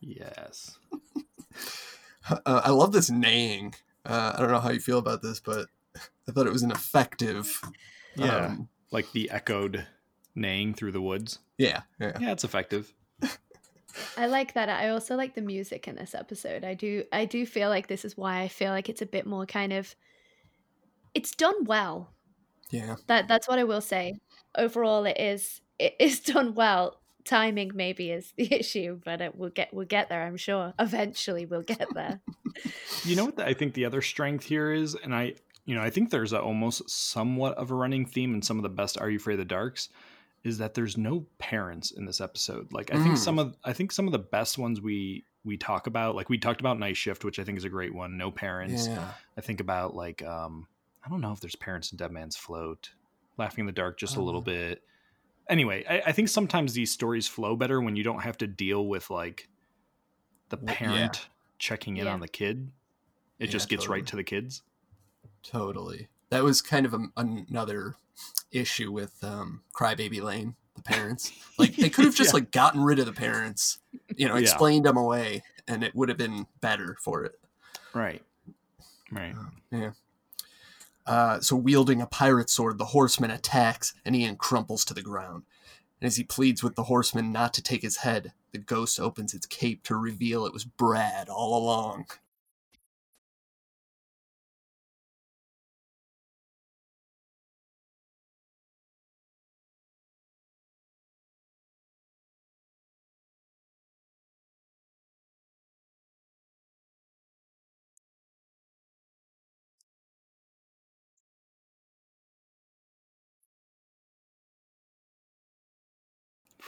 Yes. Uh, I love this neighing. Uh, I don't know how you feel about this, but I thought it was an effective. Yeah. um, Like the echoed neighing through the woods. yeah, yeah. Yeah, it's effective. I like that. I also like the music in this episode. I do. I do feel like this is why I feel like it's a bit more kind of. It's done well. Yeah. That that's what I will say. Overall, it is it is done well. Timing maybe is the issue, but it, we'll get we'll get there. I'm sure. Eventually, we'll get there. You know what the, I think the other strength here is, and I, you know, I think there's a, almost somewhat of a running theme in some of the best Are You Afraid of the Darks, is that there's no parents in this episode. Like I think Mm. some of I think some of the best ones we we talk about, like we talked about Night Shift, which I think is a great one. No parents. Yeah. I think about like um I don't know if there's parents in Dead Man's Float. Laughing in the Dark just a little Uh. bit. Anyway, I, I think sometimes these stories flow better when you don't have to deal with like the W- yeah. parent checking in Yeah. on the kid. It Yeah, just gets totally. right to the kids. Totally. That was kind of a, another issue with um, Crybaby Lane, the parents. Like they could have just Yeah. like gotten rid of the parents, you know, Yeah. explained them away, and it would have been better for it. Right. Right. Uh, so, wielding a pirate sword, the horseman attacks and Ian crumples to the ground. And as he pleads with the horseman not to take his head, the ghost opens its cape to reveal it was Brad all along.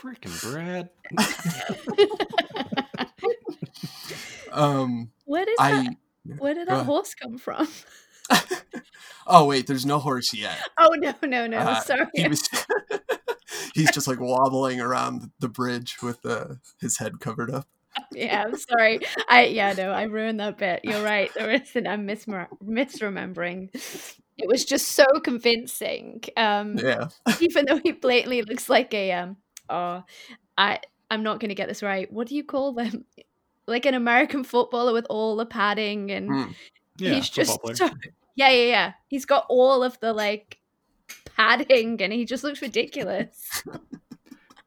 Freaking Brad. Um, Where did that? Where did Go that ahead. horse come from? oh wait, there's no horse yet. Oh no, no, no! Uh, sorry. He was. he's just like wobbling around the bridge with uh, his head covered up. yeah, I'm sorry. I yeah, no, I ruined that bit. You're right. There isn't. I'm mismer- misremembering. It was just so convincing. Um, Yeah. even though he blatantly looks like a um. Oh, I I'm not gonna get this right. What do you call them? Like an American footballer with all the padding and Hmm. Yeah, he's just so, yeah, yeah, yeah. He's got all of the like padding and he just looks ridiculous.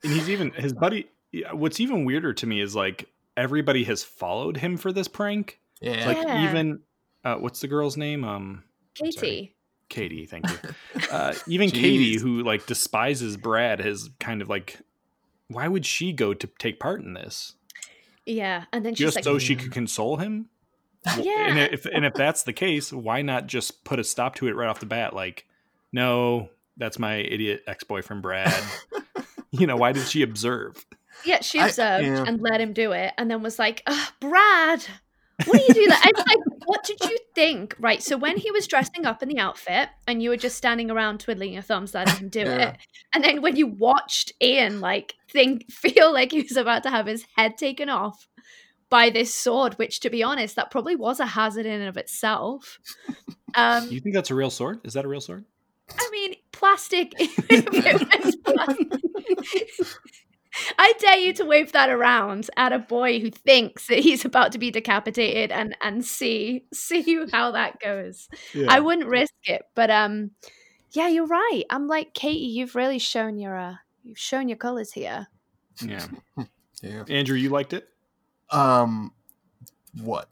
and he's even his buddy what's even weirder to me is like everybody has followed him for this prank Yeah. like Yeah. even uh, what's the girl's name um Katie. katie thank you uh, even katie who like despises brad has kind of like why would she go to take part in this Yeah, and then she's just like, so she "Mm." could console him and yeah, if and if that's the case why not just put a stop to it right off the bat like no that's my idiot ex-boyfriend brad you know why did she observe yeah. She I- observed yeah. and let him do it, and then was like, Ugh, "Brad, What do you do that? It's like, what did you think? Right. So when he was dressing up in the outfit and you were just standing around twiddling your thumbs letting him do Yeah. it. And then when you watched Ian like think feel like he was about to have his head taken off by this sword, which to be honest, that probably was a hazard in and of itself. Um You think that's a real sword? Is that a real sword? I mean, plastic. even if it was plastic. I dare you to wave that around at a boy who thinks that he's about to be decapitated, and and see see how that goes. I wouldn't risk it, but um, yeah, you're right. I'm like Katie. You've really shown your uh, you've shown your colors here. yeah. Yeah. Andrew, you liked it? Um, what?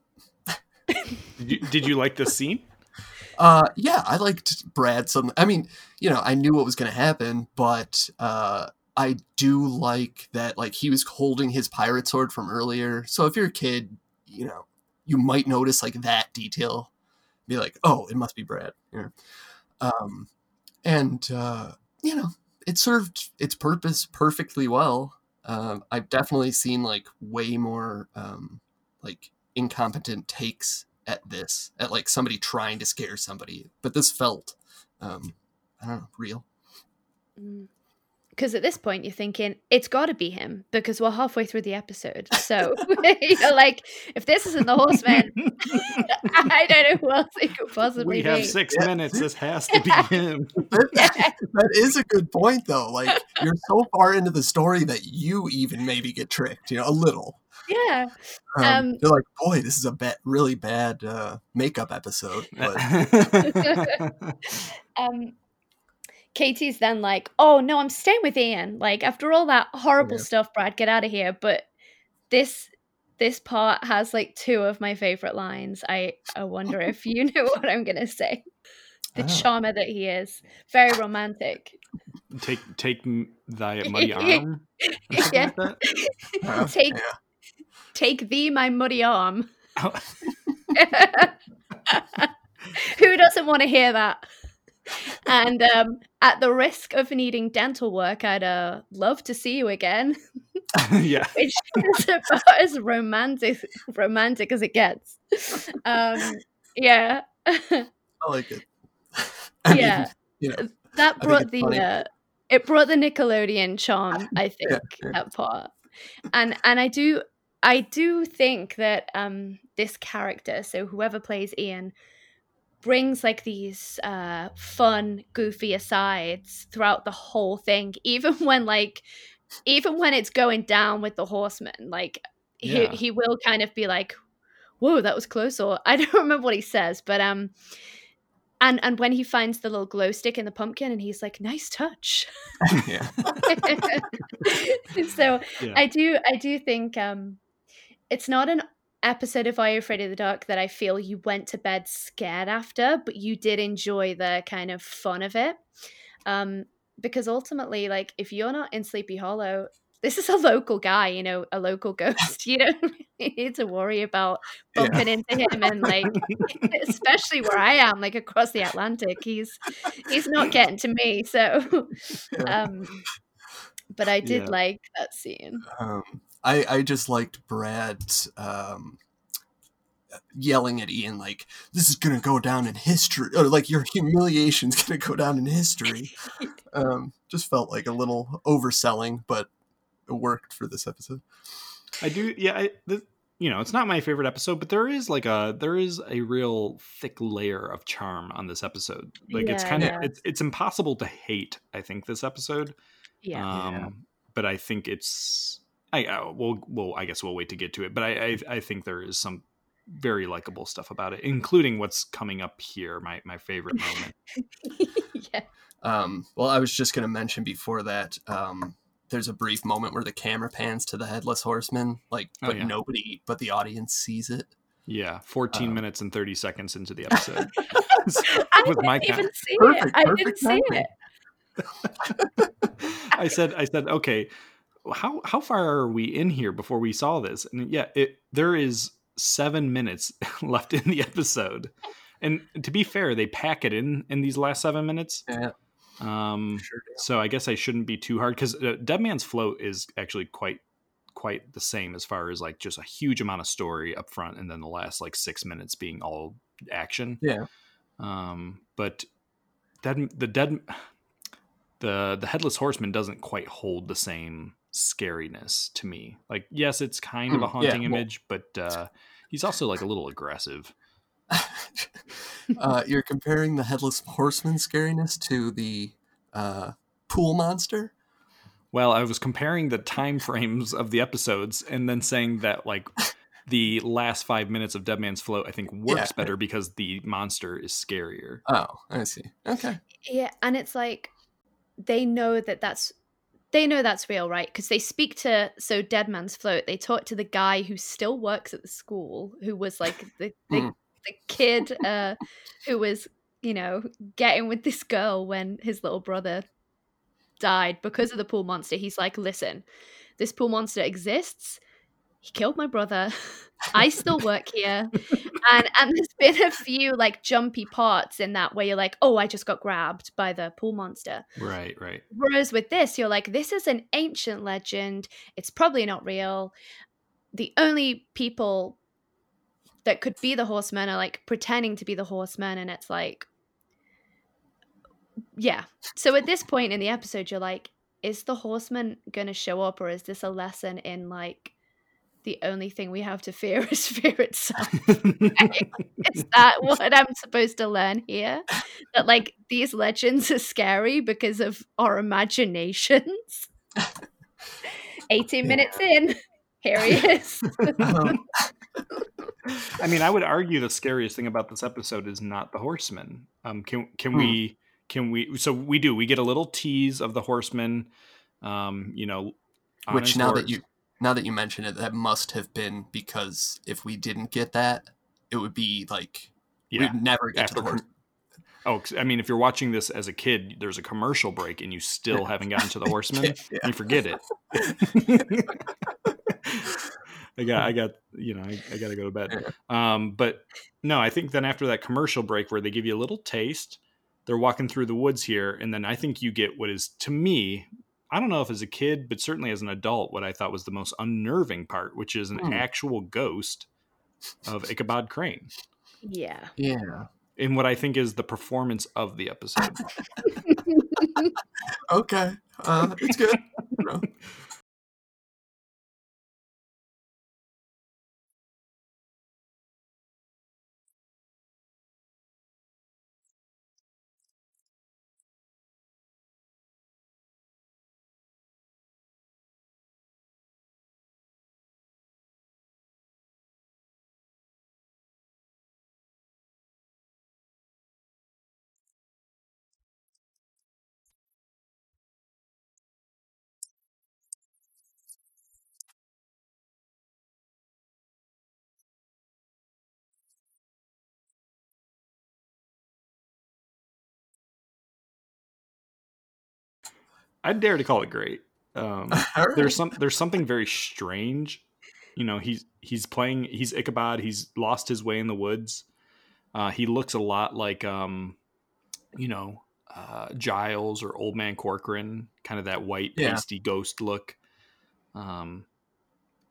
Did you, did you like this scene? Uh, yeah, I liked Brad. Some, I mean, you know, I knew what was going to happen, but uh, I do like that. Like he was holding his pirate sword from earlier. So if you're a kid, you know, you might notice like that detail. Be like, oh, it must be Brad. You know? Um, and uh, you know, it served its purpose perfectly well. Um, I've definitely seen like way more um, like incompetent takes at this, at like somebody trying to scare somebody, but this felt, um, I don't know, real. Because at this point, you're thinking it's got to be him because we're halfway through the episode. So you're like, if this isn't the horseman, I don't know who else it could possibly We be. have six Yeah. minutes. This has to be him. That, that is a good point, though. Like you're so far into the story that you even maybe get tricked, you know, a little. yeah. Um, Um, you're like, boy, this is a bad, really bad uh, makeup episode. But um Katie's then like, "Oh no, I'm staying with Ian. Like after all that horrible Yeah. stuff, Brad, get out of here." But this this part has like two of my favorite lines. I I wonder if you know what I'm gonna say. The Ah. charmer that he is, very romantic. take take thy muddy arm. Yeah. like that? uh, Take yeah. take thee my muddy arm. Oh, Who doesn't want to hear that? And um, at the risk of needing dental work, I'd uh, love to see you again. yeah. which is about as romantic romantic as it gets. Um, yeah, I like it. I mean, yeah. you know, That brought the uh, it brought the Nickelodeon charm, I think, yeah. that part. And and I do I do think that um this character, so whoever plays Ian, brings like these uh fun, goofy asides throughout the whole thing, even when like even when it's going down with the horseman, like he Yeah. he will kind of be like, Whoa, that was close, or I don't remember what he says, but um and and when he finds the little glow stick in the pumpkin and he's like, Nice touch. yeah. so Yeah. I do I do think um it's not an episode of Are You Afraid of the Dark that I feel you went to bed scared after, but you did enjoy the kind of fun of it. Um because ultimately, like if you're not in Sleepy Hollow, this is a local guy, you know, a local ghost. You don't really need to worry about Yeah. bumping into him and like especially where I am, like across the Atlantic. He's he's not getting to me. So um but I did Yeah. like that scene. Um, I I just liked Brad um, yelling at Ian like, "This is gonna go down in history," or like your humiliation's gonna go down in history. Um, just felt like a little overselling, but it worked for this episode. I do. Yeah. I, the, you know, it's not my favorite episode, but there is like a there is a real thick layer of charm on this episode. Like it's kind of yeah. it's it's impossible to hate. I think this episode. Yeah. Um, Yeah. But I think it's. I uh, we'll we'll I guess we'll wait to get to it. But I I, I think there is some very likable stuff about it, including what's coming up here. My my favorite moment. yeah. Um, well, I was just gonna mention before that. Um, there's a brief moment where the camera pans to the headless horseman, like, Oh, but yeah. nobody but the audience sees it. Yeah, 14 Um, minutes and 30 seconds into the episode. I With didn't even count. see it. Perfect, I didn't perfect see it. I said, I said, okay, how how far are we in here before we saw this? And yeah, it there is seven minutes left in the episode, and to be fair, they pack it in in these last seven minutes. Yeah, Um, sure. so I guess I shouldn't be too hard because uh, Dead Man's Float is actually quite quite the same as far as like just a huge amount of story up front and then the last like six minutes being all action. Yeah. Um, but dead the dead the the headless horseman doesn't quite hold the same scariness to me. Like, yes, it's kind of a Mm, haunting yeah, well- image, but uh, he's also like a little aggressive. uh, you're comparing the headless horseman scariness to the uh, pool monster. Well, I was comparing the time frames of the episodes and then saying that like the last five minutes of Dead Man's Float I think works Yeah. better because the monster is scarier. Oh, I see. Okay. Yeah, and it's like they know that that's they know that's real, right? Because they speak to so Dead Man's Float. They talk to the guy who still works at the school, who was like the the, Hmm. the kid uh, who was you know getting with this girl when his little brother died because of the pool monster. He's like, listen, this pool monster exists. He killed my brother. I still work here. And and there's been a few like jumpy parts in that where you're like, oh, I just got grabbed by the pool monster. Right, right. Whereas with this, you're like, this is an ancient legend. It's probably not real. The only people that could be the horsemen are like pretending to be the horsemen, and it's like, yeah. So at this point in the episode, you're like, is the horseman gonna show up, or is this a lesson in like the only thing we have to fear is fear itself? is that what I'm supposed to learn here? That like these legends are scary because of our imaginations. 18 minutes in, here he is. Um, I mean, I would argue the scariest thing about this episode is not the horseman. Um, can can Hmm. we can we? So we do. We get a little tease of the horseman. Um, you know, which now horse. that you now that you mention it, that must have been because if we didn't get that, it would be like yeah. we'd never get After to the horse. Oh, I mean, if you're watching this as a kid, there's a commercial break, and you still haven't gotten to the horseman. Yeah. You forget it. I got, I got, you know, I, I got to go to bed. Um, but no, I think then after that commercial break where they give you a little taste, they're walking through the woods here, and then I think you get what is to me, I don't know if as a kid, but certainly as an adult, what I thought was the most unnerving part, which is an Hmm. actual ghost of Ichabod Crane, Yeah. Yeah. in what I think is the performance of the episode. Okay. Uh, it's good. You know. I dare to call it great. Um, All right. there's some there's something very strange. You know, he's he's playing he's Ichabod, he's lost his way in the woods. Uh, he looks a lot like um, you know, uh, Giles or Old Man Corcoran, kind of that white Yeah. pasty ghost look. Um,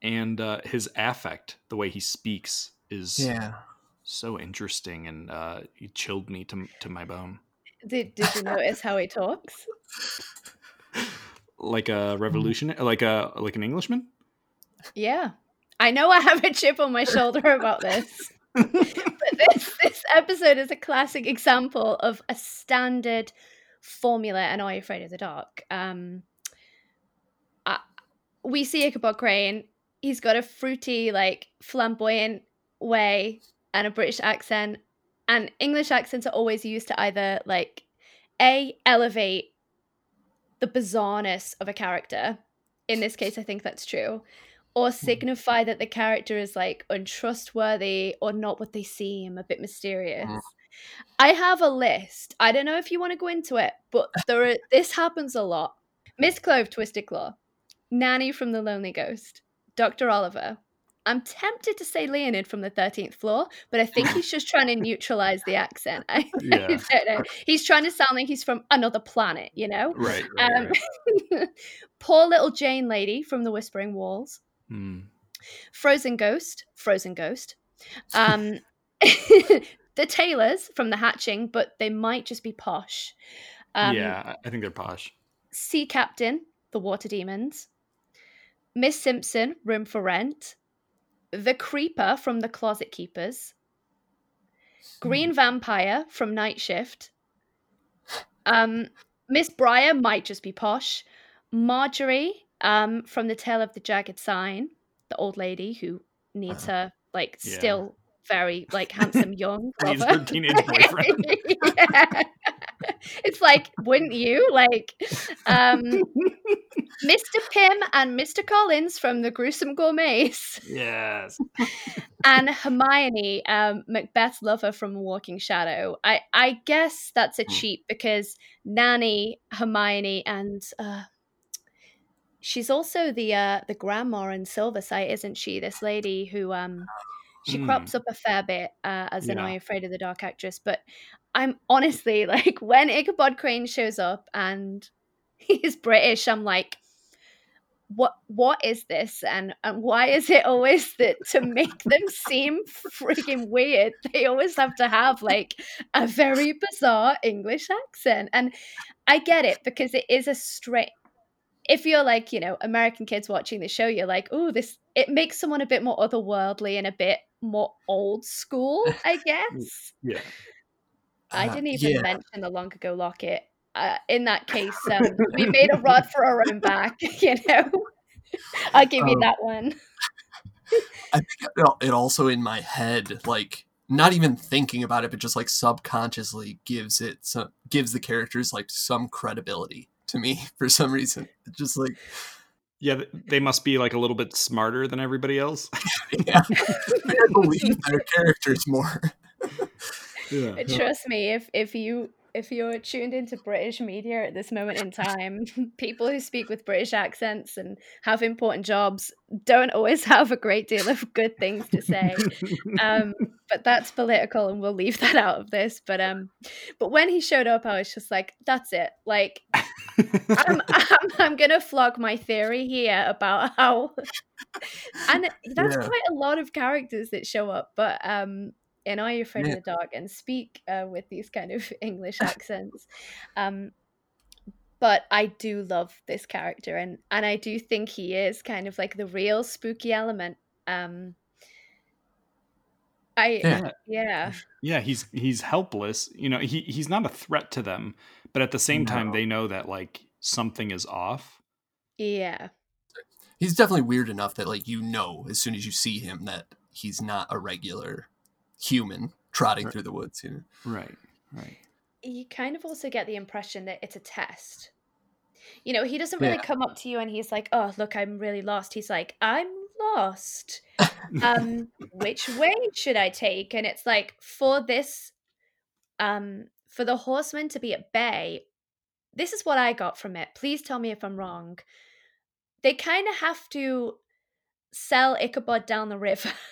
and uh, his affect, the way he speaks, is Yeah. so interesting, and uh, he chilled me to to my bone, Did, did you notice how he talks? like a revolution, like a like an Englishman. Yeah. I know I have a chip on my shoulder about this. but this this episode is a classic example of a standard formula and Are You Afraid of the Dark? Um uh, we see Ichabod Crane. He's got a fruity, like flamboyant way and a British accent. And English accents are always used to either like A elevate the bizarreness of a character. In this case, I think that's true or signify that the character is like untrustworthy or not what they seem, a bit mysterious. Mhm. I have a list. I don't know if you want to go into it, but there are, this happens a lot. Miss Clove, Twisted Claw, Nanny from The Lonely Ghost, Dr. Oliver. I'm tempted to say Leonid from the 13th floor, but I think he's just trying to neutralize the accent. I Yeah. don't know. He's trying to sound like he's from another planet, you know? Right. right, Um, right. poor little Jane lady from the Whispering Walls. Hmm. Frozen Ghost, Frozen Ghost. Um, the Taylors from the Hatching, but they might just be posh. Um, yeah, I- I think they're posh. Sea Captain, the Water Demons. Miss Simpson, Room for Rent. The Creeper from the Closet Keepers. Green Vampire from Night Shift. Um, Miss Briar might just be posh. Marjorie um, from The Tale of the Jagged Sign, the old lady who needs her like Yeah. still very like handsome young lover. her teenage boyfriend. yeah. It's like, wouldn't you? Like, um, Mr. Pym and Mr. Collins from the Gruesome Gourmets, yes. and Hermione, um, Macbeth's lover from Walking Shadow. I, I guess that's a Hmm. cheat because Nanny, Hermione, and uh, she's also the uh, the grandma in Silversight, isn't she? This lady who um she Hmm. crops up a fair bit uh, as an Yeah. You Afraid of the Dark actress, but I'm honestly like when Ichabod Crane shows up and he's British, I'm like, what what is this? And and why is it always that to make them seem freaking weird they always have to have like a very bizarre english accent. And i get it because it is a straight if you're like you know american kids watching the show you're like oh this it makes someone a bit more otherworldly and a bit more old school i guess. Yeah. I Uh, didn't even yeah. mention the long ago locket. Uh, in that case, um, we made a rod for our own back. You know, I'll give you Um, that one. I think it, also in my head, like not even thinking about it, but just like subconsciously gives it some gives the characters like some credibility to me for some reason. Just like Yeah, they must be like a little bit smarter than everybody else. yeah, I believe their characters more. Yeah. Trust me, if if you if you're tuned into British media at this moment in time, people who speak with British accents and have important jobs don't always have a great deal of good things to say. um, but that's political, and we'll leave that out of this. But um, but when he showed up, I was just like, "That's it!" Like, I'm, I'm, I'm gonna flog my theory here about how, and that's Yeah. quite a lot of characters that show up. But um, in Are You Afraid Yeah. of the Dark and speak uh, with these kind of English accents. Um, but I do love this character, and and I do think he is kind of like the real spooky element. Um, I Yeah. yeah. yeah, he's he's helpless. You know, he he's not a threat to them, but at the same time they know that like something is off. Yeah. He's definitely weird enough that like you know as soon as you see him that he's not a regular human trotting Right. through the woods. You know? Right. Right. You kind of also get the impression that it's a test. You know, he doesn't really Yeah. come up to you and he's like, "Oh, look, I'm really lost." He's like, "I'm lost. Um, which way should I take?" And it's like for this um for the horseman to be at bay, this is what I got from it. Please tell me if I'm wrong. They kind of have to sell Ichabod down the river.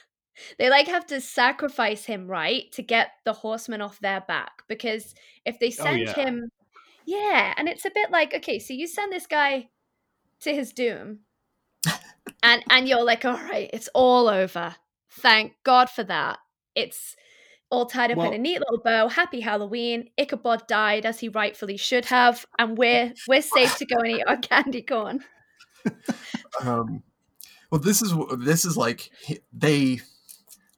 they like have to sacrifice him, right, to get the horseman off their back. Because if they Oh, send yeah. him, yeah, and it's a bit like, okay, so you send this guy to his doom, and and you're like, all right, it's all over. Thank God for that. It's all tied up in a neat little bow. Happy Halloween. Ichabod died as he rightfully should have, and we're we're safe to go and eat our candy corn. Um, well, this is this is like they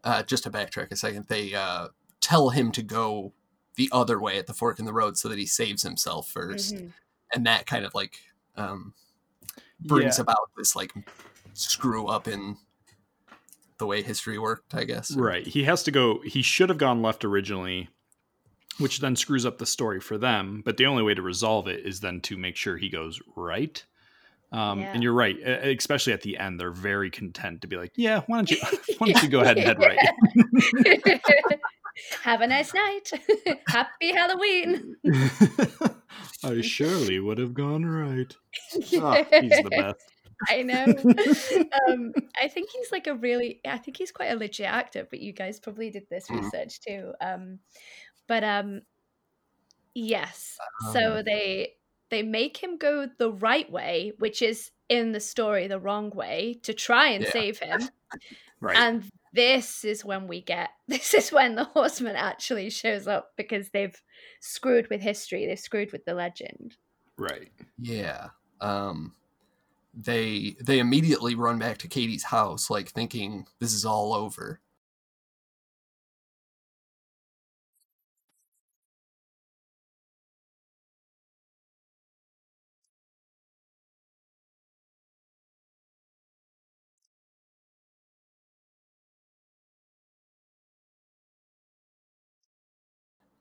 uh, just to backtrack a second. They uh, tell him to go the other way at the fork in the road so that he saves himself 1st Mhm. and that kind of like um, brings Yeah. about this like screw up in the way history worked. I guess. Right. He has to go. He should have gone left originally, which then screws up the story for them. But the only way to resolve it is then to make sure he goes right. Um, Yeah. And you're right, especially at the end, they're very content to be like, "Yeah, why don't you, why don't you go ahead and head right?" Have a nice night. Happy Halloween. I surely would have gone right. Ah, he's the best. I know. um, I think he's like a really. I think he's quite a legit actor. But you guys probably did this Mhm. research too. Um, but um, yes. So Um, they they make him go the right way, which is in the story the wrong way, to try and Yeah. save him. Right. And this is when we get this is when the horseman actually shows up because they've screwed with history, they've screwed with the legend. right. Yeah. Um they they immediately run back to Katie's house like thinking this is all over.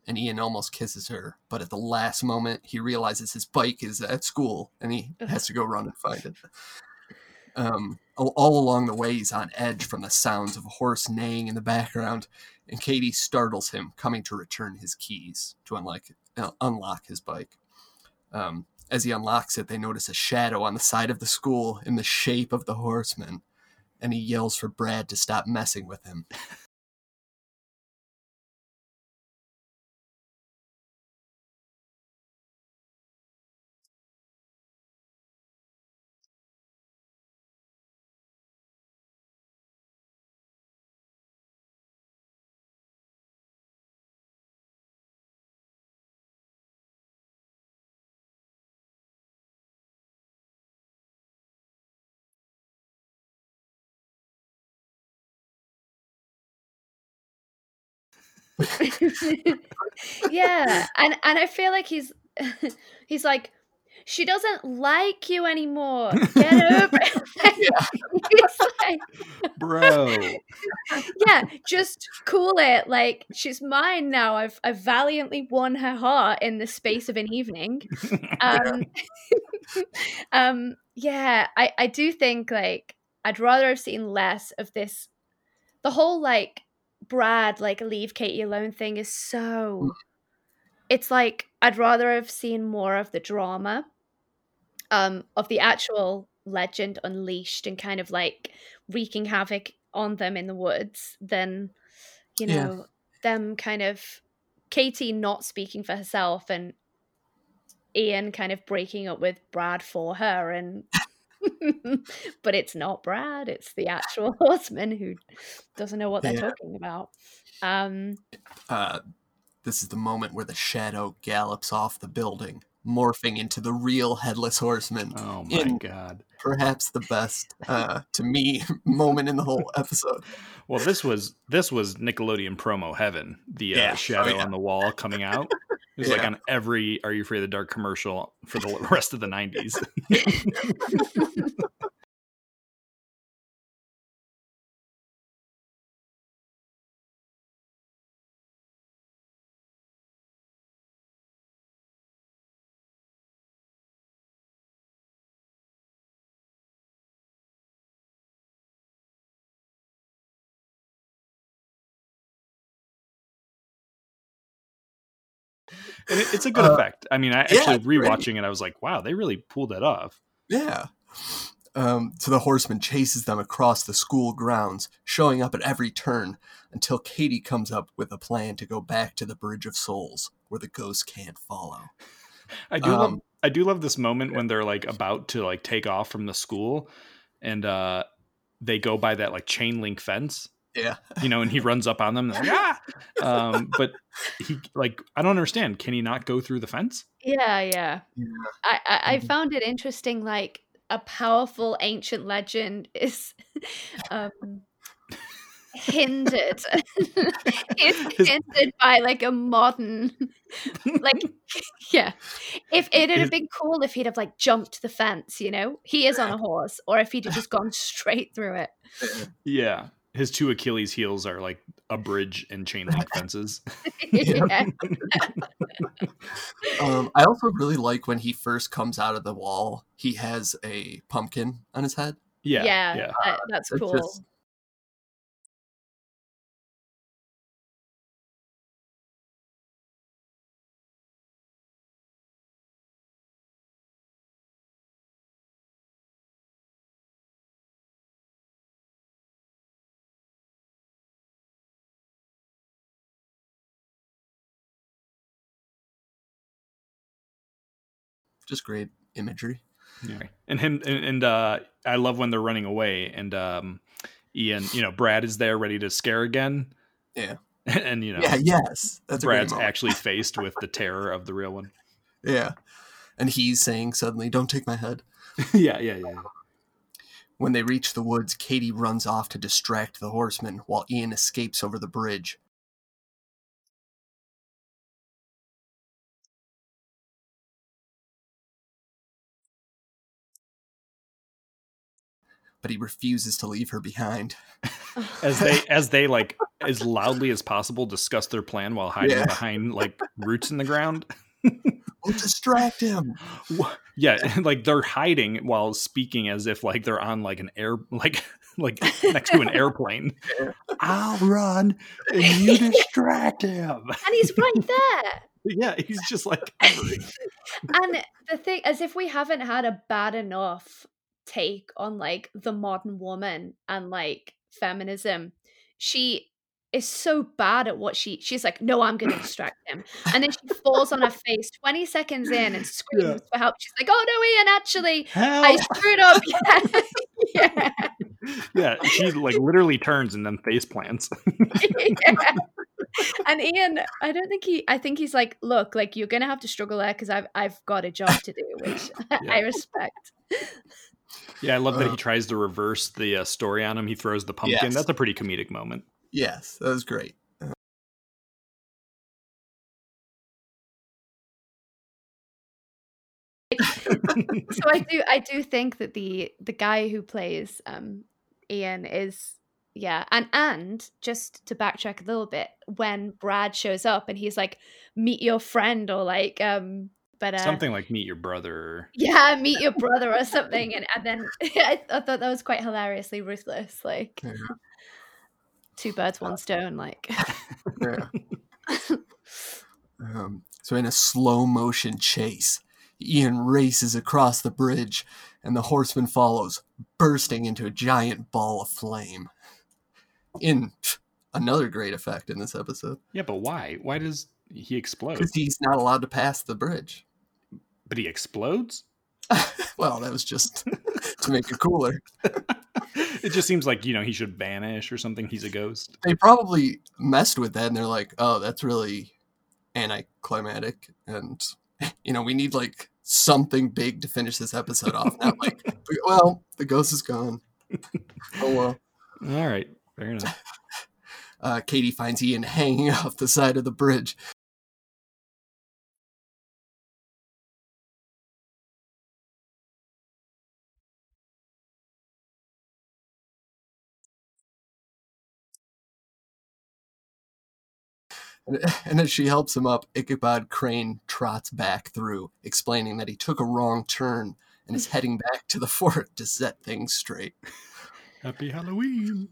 And Ian almost kisses her, but at the last moment he realizes his bike is at school and he has to go run and find it. Um, all, along the way, he's on edge from the sounds of a horse neighing in the background, and Katie startles him, coming to return his keys to unlock, uh, unlock his bike. Um, as he unlocks it, they notice a shadow on the side of the school in the shape of the horseman, and he yells for Brad to stop messing with him. yeah, and and I feel like he's he's like she doesn't like you anymore. Get over it. Like, Bro. yeah, just cool it. Like she's mine now. I've I've valiantly won her heart in the space of an evening. Um, um, yeah, I I do think like I'd rather have seen less of this. The whole like Brad like leave Katie alone thing is so. It's like I'd rather have seen more of the drama, um, of the actual legend unleashed and kind of like wreaking havoc on them in the woods than you Yeah. know them kind of Katie not speaking for herself and Ian kind of breaking up with Brad for her and but it's not Brad, it's the actual horseman who doesn't know what they're Yeah. talking about. Um Uh, this is the moment where the shadow gallops off the building, morphing into the real headless horseman. Oh my In- god. Perhaps the best, uh, to me, moment in the whole episode. Well, this was this was Nickelodeon promo heaven. The uh, Yeah. Oh, shadow yeah. on the wall coming out. It was like on every "Are You Afraid of the Dark" commercial for the rest of the '90s. And it, it's a good Uh, effect. I mean, I yeah, actually it's great. rewatching it, I was like, "Wow, they really pulled that off." Yeah. Um, so the horseman chases them across the school grounds, showing up at every turn until Katie comes up with a plan to go back to the Bridge of Souls, where the ghosts can't follow. I do love Um, I do love this moment when they're like about to like take off from the school, and uh they go by that like chain link fence, Yeah. you know, and he runs up on them. And like, ah! Um, but he like I don't understand. Can he not go through the fence? yeah, yeah. Yeah. I, I, I Mhm. found it interesting like a powerful ancient legend is um hindered it's hindered by like a modern like yeah if it'd His- have been cool if he'd have like jumped the fence you know he is on a horse or if he'd have just gone straight through it Yeah, his two Achilles heels are like a bridge and chain link fences. Um, I also really like when he first comes out of the wall, he has a pumpkin on his head. Yeah, yeah, yeah. that- that's It's cool just- just great imagery. Yeah. And him and, and uh I love when they're running away and um Ian, you know, Brad is there ready to scare again. Yeah. And you know, Yeah, yes, that's Brad's actually faced with the terror of the real one. Yeah, and he's saying suddenly, "Don't take my head." yeah, yeah, yeah. When they reach the woods, Katie runs off to distract the horsemen while Ian escapes over the bridge. But he refuses to leave her behind. As they as they like as loudly as possible discuss their plan while hiding Yeah. behind like roots in the ground. We'll distract him. Yeah, like they're hiding while speaking as if like they're on like an air like like next to an airplane. I'll run and you distract him. and he's right there. Yeah, he's just like and the thing as if we haven't had a bad enough take on like the modern woman and like feminism she is so bad at what she she's like no i'm gonna distract him and then she falls on her face 20 seconds in and screams for help she's like oh no ian actually i screwed up yeah yeah Yeah, she like literally turns and then face plants. yeah. And Ian, I don't think he. I think he's like, look, like you're gonna have to struggle there because I've I've got a job to do, which I respect. Yeah, I love that Uh. he tries to reverse the uh, story on him. He throws the pumpkin. Yes. That's a pretty comedic moment. Yes, that was great. So I do, I do think that the the guy who plays um Ian is yeah, and and just to backtrack a little bit, when Brad shows up and he's like, meet your friend or like um, but uh, Something like meet your brother. yeah, meet your brother or something, and and then I, I thought that was quite hilariously ruthless, like. Yeah. Two birds, one stone. Like, Yeah. um, so, in a slow motion chase, Ian races across the bridge, and the horseman follows, bursting into a giant ball of flame. In another great effect in this episode, Yeah, but why? Why does he explode? because he's not allowed to pass the bridge. But he explodes? Well, that was just to make it cooler. it just seems like, you know, he should vanish or something. He's a ghost. They probably messed with that, and they're like, "Oh, that's really anticlimactic," and you know, we need like something big to finish this episode off. Not like, well, the ghost is gone. Oh well. All right. Fair enough. Uh, Katie finds Ian hanging off the side of the bridge. And- as she helps him up, Ichabod Crane trots back through, explaining that he took a wrong turn and is heading back to the fort to set things straight. Happy Halloween.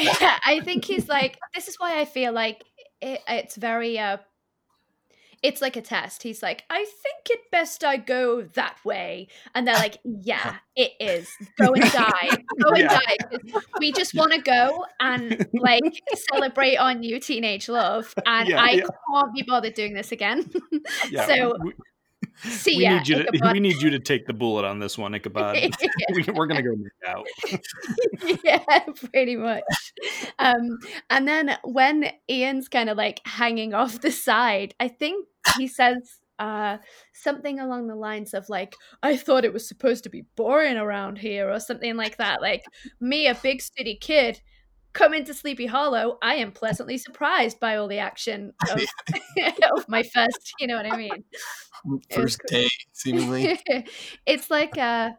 Yeah, I think he's like. This is why I feel like it, it's very. uh It's like a test. He's like, I think it best I go that way, and they're like, Yeah, it is. Go and die. Go and Yeah. die. We just want to go and like celebrate our new teenage love, and Yeah, I yeah. can't be bothered doing this again. So, we, See we ya. need you to we need you to take the bullet on this one, Ichabod. we, we're gonna go make out. yeah, pretty much. Um, and then when Ian's kind of like hanging off the side, I think he says uh, something along the lines of like, "I thought it was supposed to be boring around here," or something like that. Like me, a big city kid. Come into Sleepy Hollow, I am pleasantly surprised by all the action of, of my first, you know what I mean? First day, seemingly. it's like a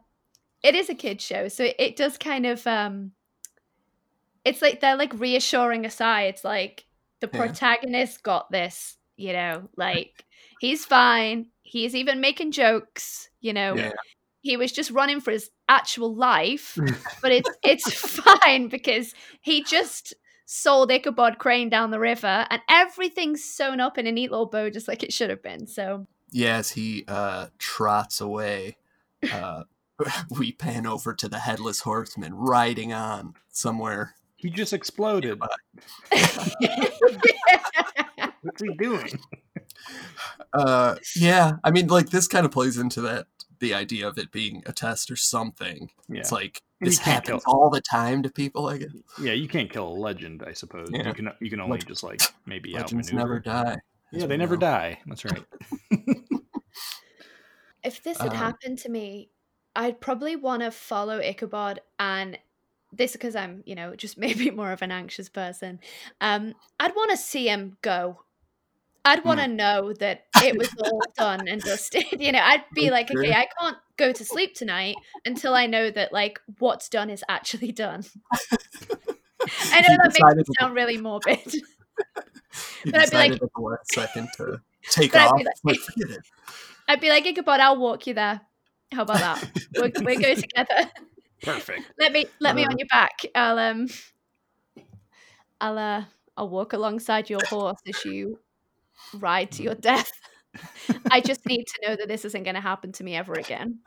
it is a kid show so it does kind of um it's like they're like reassuring aside it's like The Yeah. protagonist got this, you know, like he's fine. He's even making jokes, you know. Yeah. He was just running for his actual life, but it's it's fine because he just sold Ichabod Crane down the river and everything's sewn up in a neat little bow just like it should have been. So Yeah, as he uh, trots away, uh, we pan over to the headless horseman riding on somewhere. He just exploded. What's he doing? Uh, yeah, I mean, like this kind of plays into that the idea of it being a test or something. Yeah. It's like this happens kill- all the time to people. I guess yeah, you can't kill a legend, I suppose. Yeah. You can you can only Leg- just like maybe legends never die. Yeah, they never know. die. That's right. if this had Um, happened to me, I'd probably want to follow Ichabod and this because I'm, you know, just maybe more of an anxious person. Um, I'd want to see him go. I'd want to know that it was all done and dusted. You know, I'd be like, okay, I can't go to sleep tonight until I know that like what's done is actually done. I know He that makes it sound really morbid. But I'd be like- decided at the last second to take But I'd off. be like- Like, forget it. I'd be like, Ichabod, I'll walk you there. How about that? We'll, we'll go together. Perfect. let me let me Uh, on your back. I'll um I'll uh I'll walk alongside your horse as you ride to your mm. death. I just need to know that this isn't going to happen to me ever again.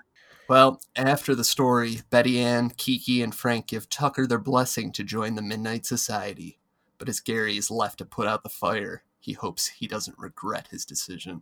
Well, after the story, Betty Ann, Kiki, and Frank give Tucker their blessing to join the Midnight Society. But as Gary is left to put out the fire, he hopes he doesn't regret his decision.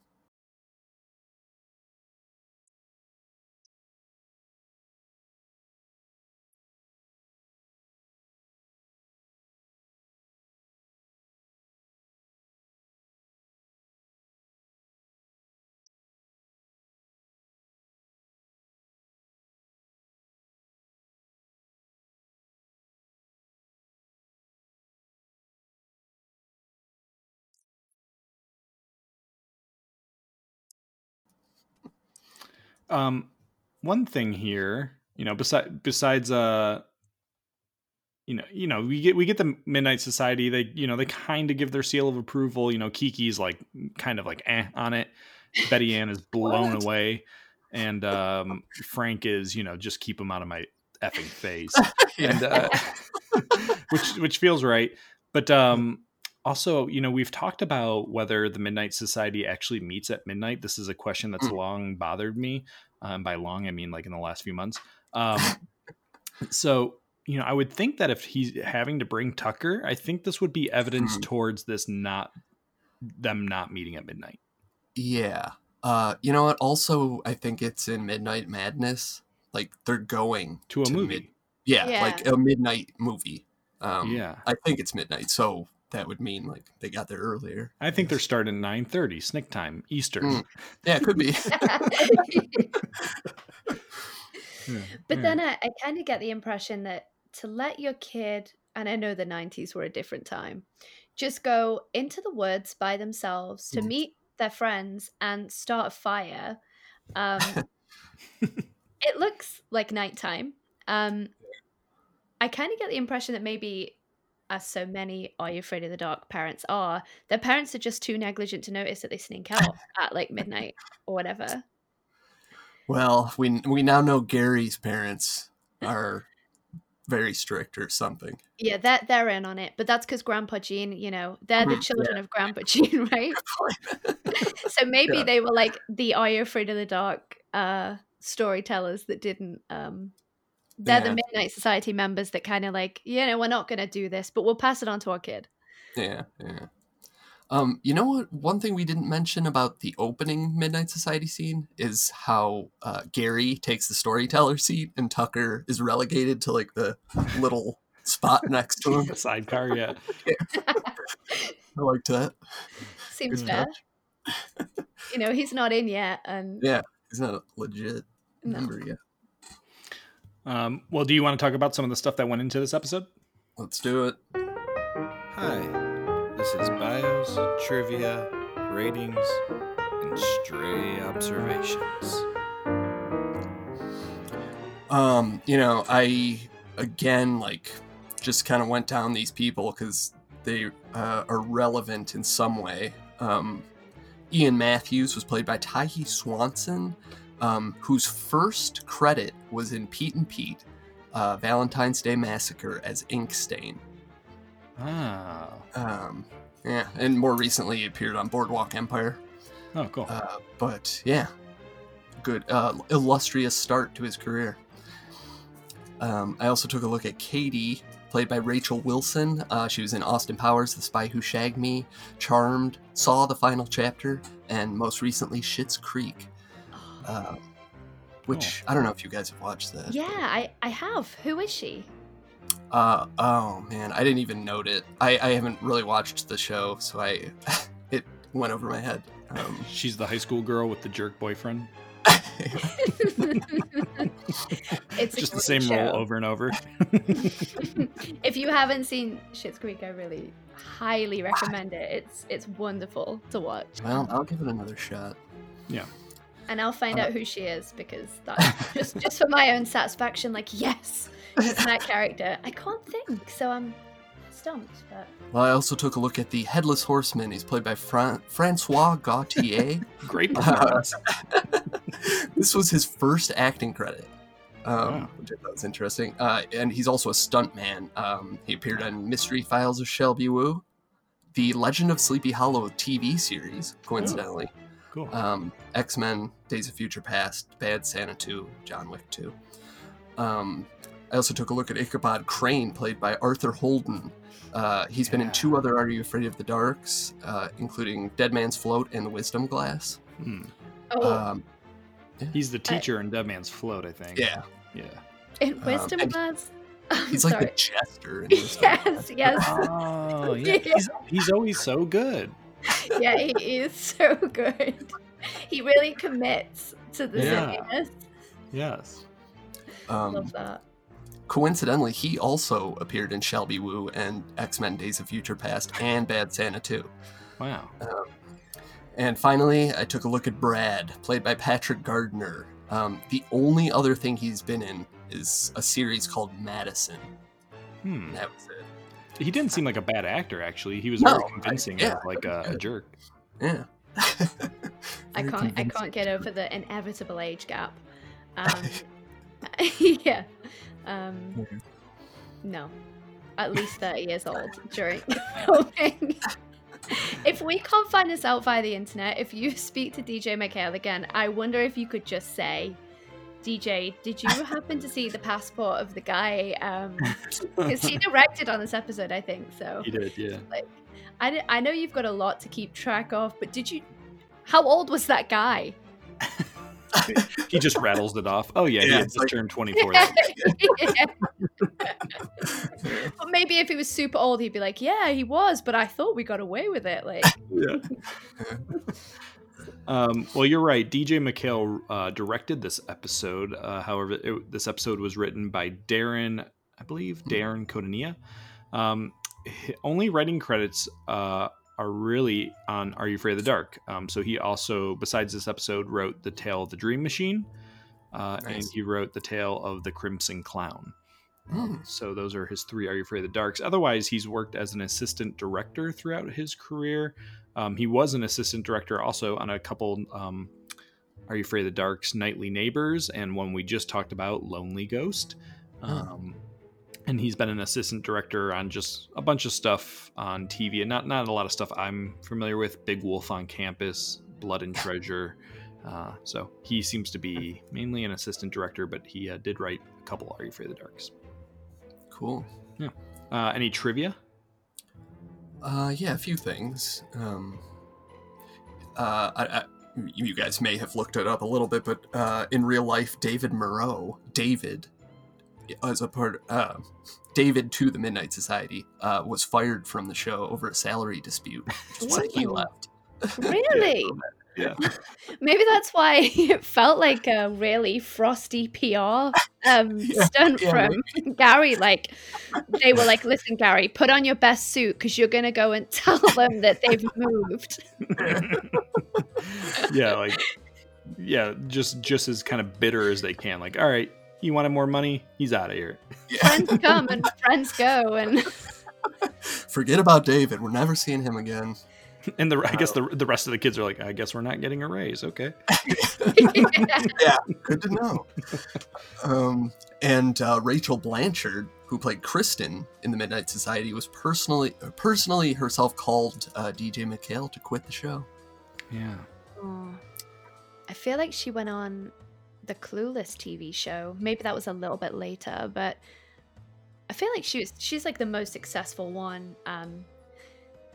Um, one thing here, you know, besides besides uh, you know, you know, we get we get the Midnight Society. They, you know, they kind of give their seal of approval. You know, Kiki's like kind of like eh on it. Betty Ann is blown away, and um, Frank is, you know, just keep him out of my effing face. and uh, which which feels right. But um, also, you know, we've talked about whether the Midnight Society actually meets at midnight. This is a question that's Mm. long bothered me. Um, by long, I mean like in the last few months. Um, so you know, I would think that if he's having to bring Tucker, I think this would be evidence Mhm. towards this not them not meeting at midnight. Yeah. Uh, you know what? Also, I think it's in Midnight Madness. Like they're going To a movie. mid- yeah, Yeah. like a midnight movie. Um, yeah, I think it's midnight, so that would mean like they got there earlier. I think they're starting at nine thirty, SNICK time, Eastern. Mm. Yeah, it could be. Yeah. But Yeah. then I, I kind of get the impression that to let your kid, and I know the 90s were a different time, just go into the woods by themselves to Mm. meet their friends and start a fire. Um, it looks like nighttime. Um, I kind of get the impression that maybe, as so many Are You Afraid of the Dark parents are, their parents are just too negligent to notice that they sneak out at like midnight or whatever. well, we we now know Gary's parents are very strict or something. Yeah, they're, they're in on it, but that's because Grandpa Gene, you know, they're the children of Grandpa Gene, right? so maybe Yeah. they were like the Are You Afraid of the Dark uh, storytellers that didn't. Um, they're the Midnight Society members that kind of like, you know, we're not going to do this, but we'll pass it on to our kid. Yeah, yeah. Um, you know what? One thing we didn't mention about the opening Midnight Society scene is how uh, Gary takes the storyteller seat and Tucker is relegated to like the little spot next to him. The sidecar, yeah. I liked that. Seems Good fair. You know, he's not in yet, and Yeah, he's not a legit No. member yet. Um, well, do you want to talk about some of the stuff that went into this episode? Let's do it. Hi, this is bios, trivia, ratings, and stray observations. Um, you know, I again like just kind of went down these people because they uh, are relevant in some way. Um, Ian Matthews was played by Tahi Swanson, um, whose first credit was in Pete and Pete, uh, Valentine's Day Massacre as Inkstain. Ah. Um, yeah, and more recently he appeared on Boardwalk Empire. Oh, cool. Uh, but yeah, good, uh, illustrious start to his career. Um, I also took a look at Katie, played by Rachel Wilson. Uh, she was in Austin Powers, The Spy Who Shagged Me, Charmed, Saw the Final Chapter, and most recently Schitt's Creek. Uh, which I don't know if you guys have watched that. Yeah, I, I have. Who is she? Uh, oh man, I didn't even note it. I, I haven't really watched the show, so I it went over my head. Um, She's the high school girl with the jerk boyfriend. it's Just the same show. role over and over. if you haven't seen Schitt's Creek, I really highly recommend it. It's it's wonderful to watch. well, I'll give it another shot. And I'll find Uh, out who she is because that's just just for my own satisfaction. Like, yes, it's that character. I can't think, so I'm stumped. But Well, I also took a look at the Headless Horseman. He's played by Fran- Francois Gautier. Great performance. this was his first acting credit, um, Wow. which I thought was interesting. Uh, and he's also a stuntman. Um, he appeared on Mystery Files of Shelby Woo, the Legend of Sleepy Hollow TV series, coincidentally. Cool. Um, X Men, Days of Future Past, Bad Santa 2, John Wick 2. Um, I also took a look at Ichabod Crane, played by Arthur Holden. Uh, he's been in two other Are You Afraid of the Darks, uh, including Dead Man's Float and The Wisdom Glass. Hmm. oh, Um, He's the teacher in Dead Man's Float, I think. yeah, Yeah. in um, Wisdom and Class. I'm he's like sorry. the jester in Wisdom Glass. yes, yes, Oh, yeah. He's, he's always so good. Yeah. He is so good. He really commits to the Yeah. silliness. Yes. Um, Love that. coincidentally, he also appeared in Shelby Woo and X Men Days of Future Past and Bad Santa 2. Wow. And finally, I took a look at Brad, played by Patrick Gardner. Um, the only other thing he's been in is a series called Madison. Hmm. That was it. He didn't seem like a bad actor, actually. He was No, very I- convincing yeah, as like a, a jerk. Yeah. I can't. I can't get over the inevitable age gap. Um, yeah. Um, no. At least thirty years old during filming. if we can't find this out via the internet, if you speak to DJ MacHale again, I wonder if you could just say, DJ, did you happen to see the passport of the guy? Um, because he directed on this episode, I think. So He did, yeah. like, I, I know you've got a lot to keep track of, but did you? How old was that guy? He just rattles it off. Oh, yeah, he had it's just like- turned 24. Yeah. but maybe if he was super old, he'd be like, "Yeah, he was, but I thought we got away with it." Like, yeah. Um, well, you're right. DJ MacHale uh, directed this episode. Uh, however, it, this episode was written by Darren, I believe, Darren Codania. Um, only writing credits uh, are really on Are You Afraid of the Dark? Um, so he also, besides this episode, wrote The Tale of the Dream Machine, uh, and he wrote The Tale of the Crimson Clown. Hmm. So those are his three Are You Afraid of the Darks. Otherwise, he's worked as an assistant director throughout his career. Um, he was an assistant director also on a couple um, Are You Afraid of the Dark's Nightly Neighbors and one we just talked about, Lonely Ghost. Um, and he's been an assistant director on just a bunch of stuff on TV and not not a lot of stuff I'm familiar with. Big Wolf on Campus, Blood and Treasure. Uh, so he seems to be mainly an assistant director, but he uh, did write a couple Are You Afraid of the Darks. Cool. Uh, any trivia? Uh, yeah, a few things. Um, uh, I, I, you guys may have looked it up a little bit, but uh, in real life, David Moreau, David, as a part, uh, David to the Midnight Society, uh, was fired from the show over a salary dispute, which is why he left. really? Yeah. Maybe that's why it felt like a really frosty PR um, Yeah, stunt yeah, from Gary. Like they were like, "Listen, Gary, put on your best suit because you're gonna go and tell them that they've moved." yeah, like yeah, just just as kind of bitter as they can. Like, all right, you wanted more money? He's out of here. Friends come and friends go, and forget about David. We're never seeing him again. And the I guess the the rest of the kids are like, I guess we're not getting a raise. Okay. yeah, good to know. Um, and uh, Rachel Blanchard, who played Kristen in the Midnight Society, was personally personally herself called uh, DJ MacHale to quit the show. Yeah. Oh. I feel like she went on the Clueless TV show. Maybe that was a little bit later, but I feel like she was she's like the most successful one. Um,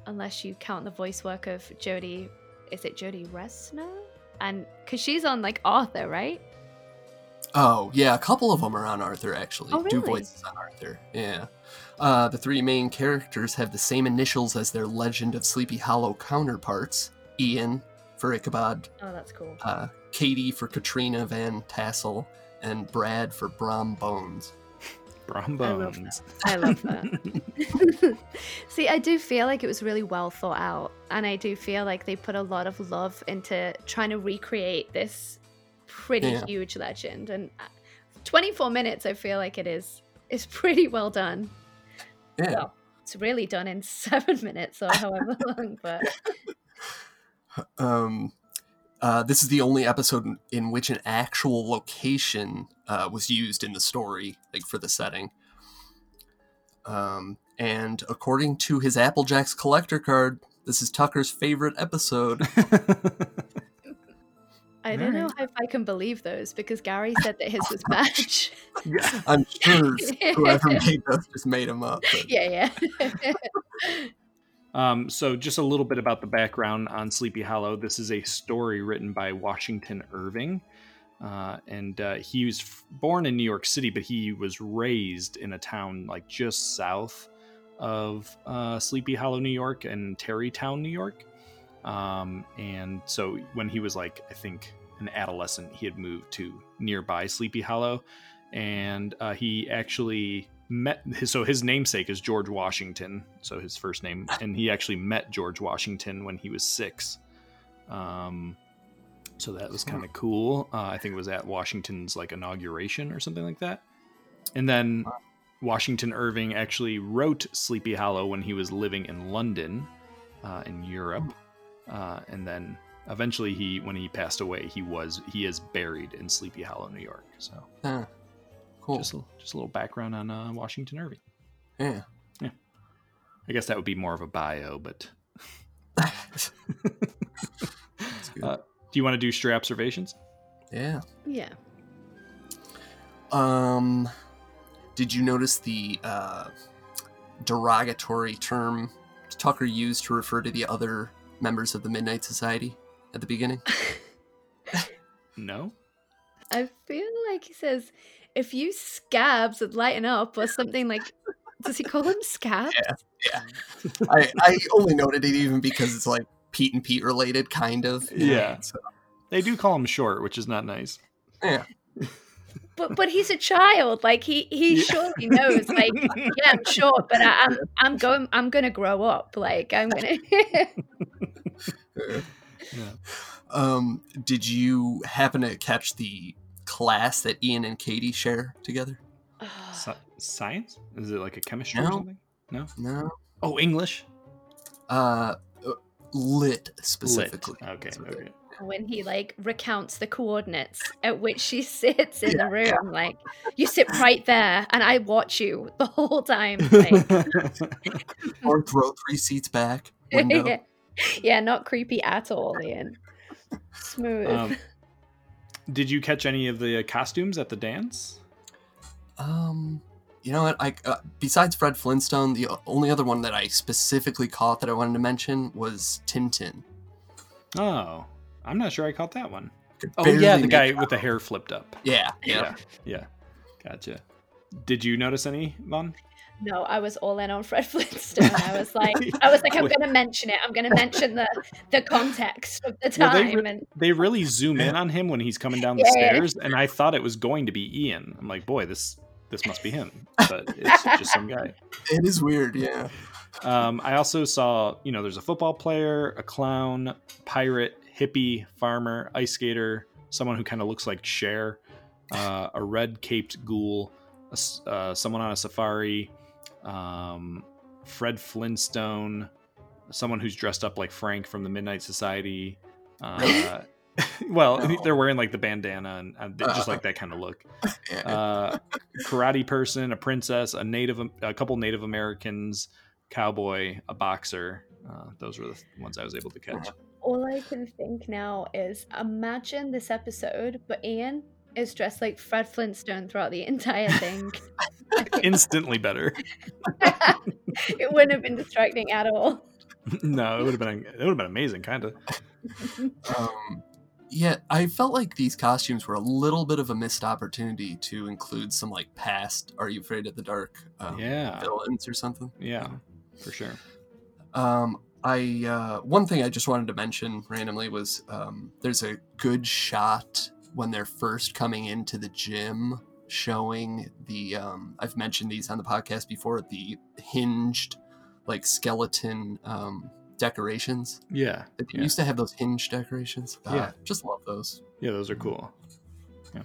unless you count the voice work of Jodie. Is it Jodie Resner? And because she's on like Arthur, right? Oh yeah, a couple of them are on Arthur actually. Oh, really? Do voices on Arthur. Yeah. Uh, the three main characters have the same initials as their Legend of Sleepy Hollow counterparts: Ian for Ichabod, Oh, that's cool. uh, Katie for Katrina Van Tassel, and Brad for Brom Bones. Brom I love bones. I love that. See, I do feel like it was really well thought out, and I do feel like they put a lot of love into trying to recreate this pretty Yeah. huge legend. And uh, 24 minutes, I feel like it is is pretty well done. Yeah. Well, it's really done in seven minutes or however long, but Um, uh, this is the only episode in, in which an actual location uh, was used in the story, like for the setting. Um, and according to his Applejacks collector card, this is Tucker's favorite episode. I don't know if I can believe those because Gary said that his was match. I'm sure whoever made those just made them up. But yeah, yeah. Um, so, just a little bit about the background on Sleepy Hollow. This is a story written by Washington Irving. Uh, and uh, he was f- born in New York City, but he was raised in a town like just south of uh, Sleepy Hollow, New York, and Tarrytown, New York. Um, and so, when he was like, I think, an adolescent, he had moved to nearby Sleepy Hollow. And uh, he actually met his so his namesake is George Washington, so his first name, and he actually met George Washington when he was six. Um, so that was kind of cool. Uh, I think it was at Washington's like inauguration or something like that. And then Washington Irving actually wrote Sleepy Hollow when he was living in London, uh, in Europe, uh, and then eventually he, when he passed away, he was he is buried in Sleepy Hollow, New York. So ah, cool. just a, just a little background on uh, Washington Irving. Yeah, yeah. I guess that would be more of a bio, but That's good. Do you want to do stray observations? yeah. yeah. Um, did you notice the uh, derogatory term Tucker used to refer to the other members of the Midnight Society at the beginning? No. I feel like he says, if you scabs would lighten up or something like. Does he call them scabs? Yeah. I, I only noted it even because it's like Pete and Pete related, kind of. Yeah. So, They do call him short, which is not nice. yeah. But but he's a child. Like he he Yeah. surely knows. Like yeah, I'm short, but I, I'm I'm going I'm gonna grow up. Like I'm gonna. Yeah. Um, did you happen to catch the class that Ian and Katie share together? Sci- science? Is it like a chemistry or something? No. No. Oh, English. Uh, lit specifically. Lit. Okay. Okay. when he like recounts the coordinates at which she sits in Yeah, the room, like you sit right there, and I watch you the whole time. Like, Or throw three seats back. Yeah. yeah, not creepy at all, Ian. Smooth. um, did you catch any of the costumes at the dance? Um, you know what? I uh, besides Fred Flintstone, the only other one that I specifically caught that I wanted to mention was Tintin. Oh, I'm not sure I caught that one. Could Oh yeah, the guy make with the hair flipped up. Yeah, yeah. Yeah. Gotcha. Did you notice any, Vaughn? no, I was all in on Fred Flintstone. I was like, I was like, I'm gonna mention it. I'm gonna mention the the context of the Well, they time. re- and They really zoom in on him when he's coming down the Yeah. stairs, and I thought it was going to be Ian. I'm like, boy, this this must be him, but it's just some guy. It is weird. Yeah. Um, I also saw, you know, there's a football player, a clown, pirate, hippie, farmer, ice skater, someone who kind of looks like Cher, uh, a red caped ghoul, a s uh, someone on a safari, um, Fred Flintstone, someone who's dressed up like Frank from the Midnight Society. Uh, well, No. they're wearing like the bandana and uh, they just Uh. like that kind of look. Uh, karate person, a princess, a native, a couple Native Americans, cowboy, a boxer. Uh, those were the ones I was able to catch. All I can think now is imagine this episode, but Ian is dressed like Fred Flintstone throughout the entire thing. Instantly better. it wouldn't have been distracting at all. no, it would have been it would have been amazing, kind of. Um, yeah, I felt like these costumes were a little bit of a missed opportunity to include some like past "Are You Afraid of the Dark" um, Yeah, villains or something. yeah, for sure. Um, I uh, one thing I just wanted to mention randomly was um, there's a good shot when they're first coming into the gym, showing the um, I've mentioned these on the podcast before the hinged like skeleton um, decorations. Yeah, They Yeah. used to have those hinge decorations. Uh, Yeah. just love those. yeah, those are cool. Yeah.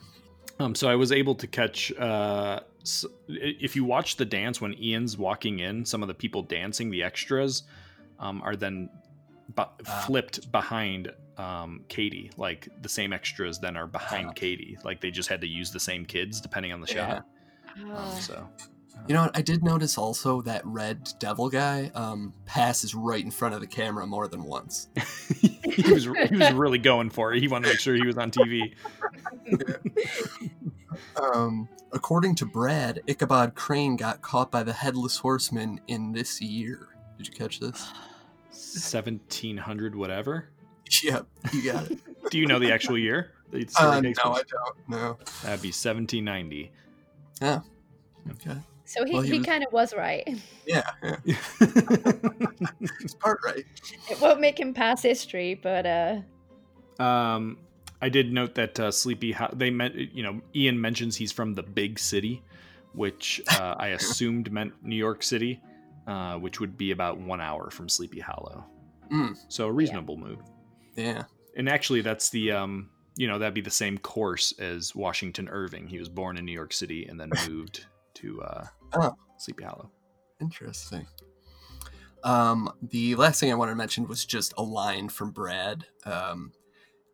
Um, so I was able to catch. Uh, s- i- if you watch the dance when Ian's walking in, some of the people dancing, the extras, um, are then bu- Ah. flipped behind um, Katie. Like the same extras then are behind Ah. Katie. Like they just had to use the same kids depending on the Yeah. shot. Ah. Um, so You know what? I did notice also that red devil guy um, passes right in front of the camera more than once. he was he was really going for it. He wanted to make sure he was on TV. Um, according to Brad, Ichabod Crane got caught by the headless horseman in this year. Did you catch this? Seventeen hundred whatever. Yep, you got it. Do you know the actual year? The uh, no. I don't. No. That'd be seventeen ninety. Yeah. Okay. So he, Well, he he was- kind of was right. Yeah, yeah. It's part right. It won't make him pass history, but uh, um, I did note that uh, Sleepy. Ho- they meant you know Ian mentions he's from the big city, which uh, I assumed meant New York City, uh, which would be about one hour from Sleepy Hollow. Mm. So a reasonable move. Yeah. And actually, that's the um, you know that'd be the same course as Washington Irving. He was born in New York City and then moved to uh, Oh. Sleepy Hollow. Interesting. Um, the last thing I wanted to mention was just a line from Brad. Um,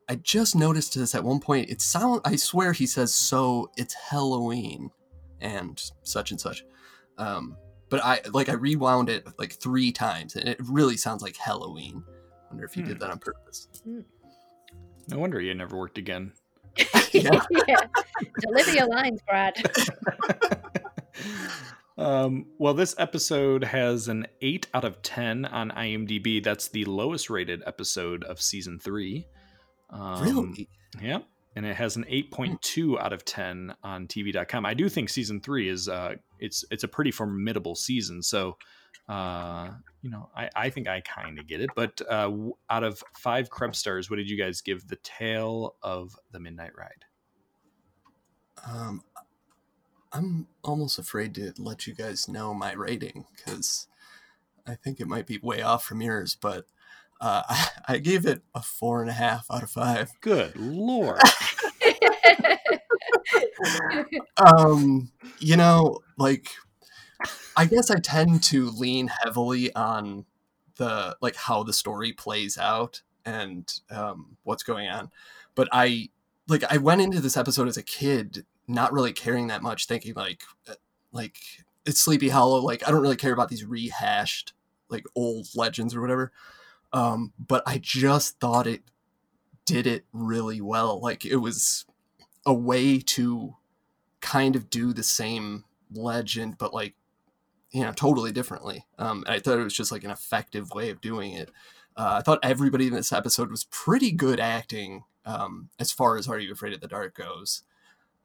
I just noticed this at one point. It sound I swear he says so it's Halloween and such and such. Um, but I like I rewound it like three times and it really sounds like Halloween. Wonder if he did Hmm. that on purpose. No wonder he never worked again. Yeah. yeah. Deliver your lines, Brad. um, well, this episode has an 8 out of 10 on IMDb. That's the lowest rated episode of season 3. Um, really? Yeah. And it has an 8.2 out of 10 on TV.com. I do think season 3 is uh it's it's a pretty formidable season. So uh you know, I, I think I kind of get it. But uh, out of five Krebs stars, what did you guys give the Tale of the Midnight Ride? Um, I'm almost afraid to let you guys know my rating because I think it might be way off from yours, but uh, I, I gave it a four and a half out of five. Good lord. Um, you know, like I guess I tend to lean heavily on the like how the story plays out and um, what's going on, but I like I went into this episode as a kid not really caring that much, thinking like uh, like it's Sleepy Hollow. Like I don't really care about these rehashed like old legends or whatever. Um, but I just thought it did it really well. Like it was a way to kind of do the same legend, but like you know totally differently. Um, and I thought it was just like an effective way of doing it. Uh, I thought everybody in this episode was pretty good acting um, as far as Are You Afraid of the Dark goes.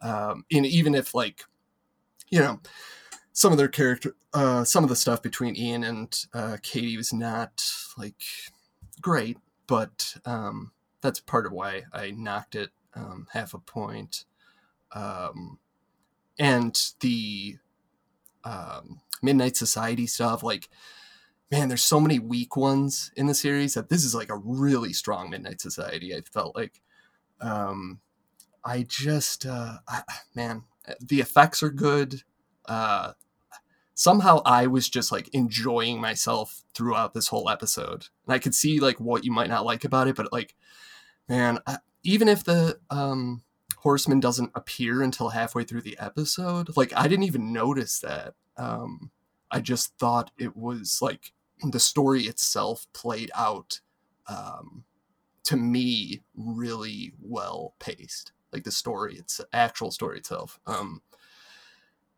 Um, and even if like you know some of their character, uh, some of the stuff between Ian and uh, Katie was not like great, but um, that's part of why I knocked it um, half a point. Um, and the um, Midnight Society stuff, like, man, there's so many weak ones in the series that this is like a really strong Midnight Society. I felt like, um, I just, uh, I, man, the effects are good. Uh, somehow I was just like enjoying myself throughout this whole episode. And I could see like what you might not like about it, but like, man, I, even if the um, horseman doesn't appear until halfway through the episode, like I didn't even notice that. Um, I just thought it was like the story itself played out um, to me really well paced like the story it's actual story itself um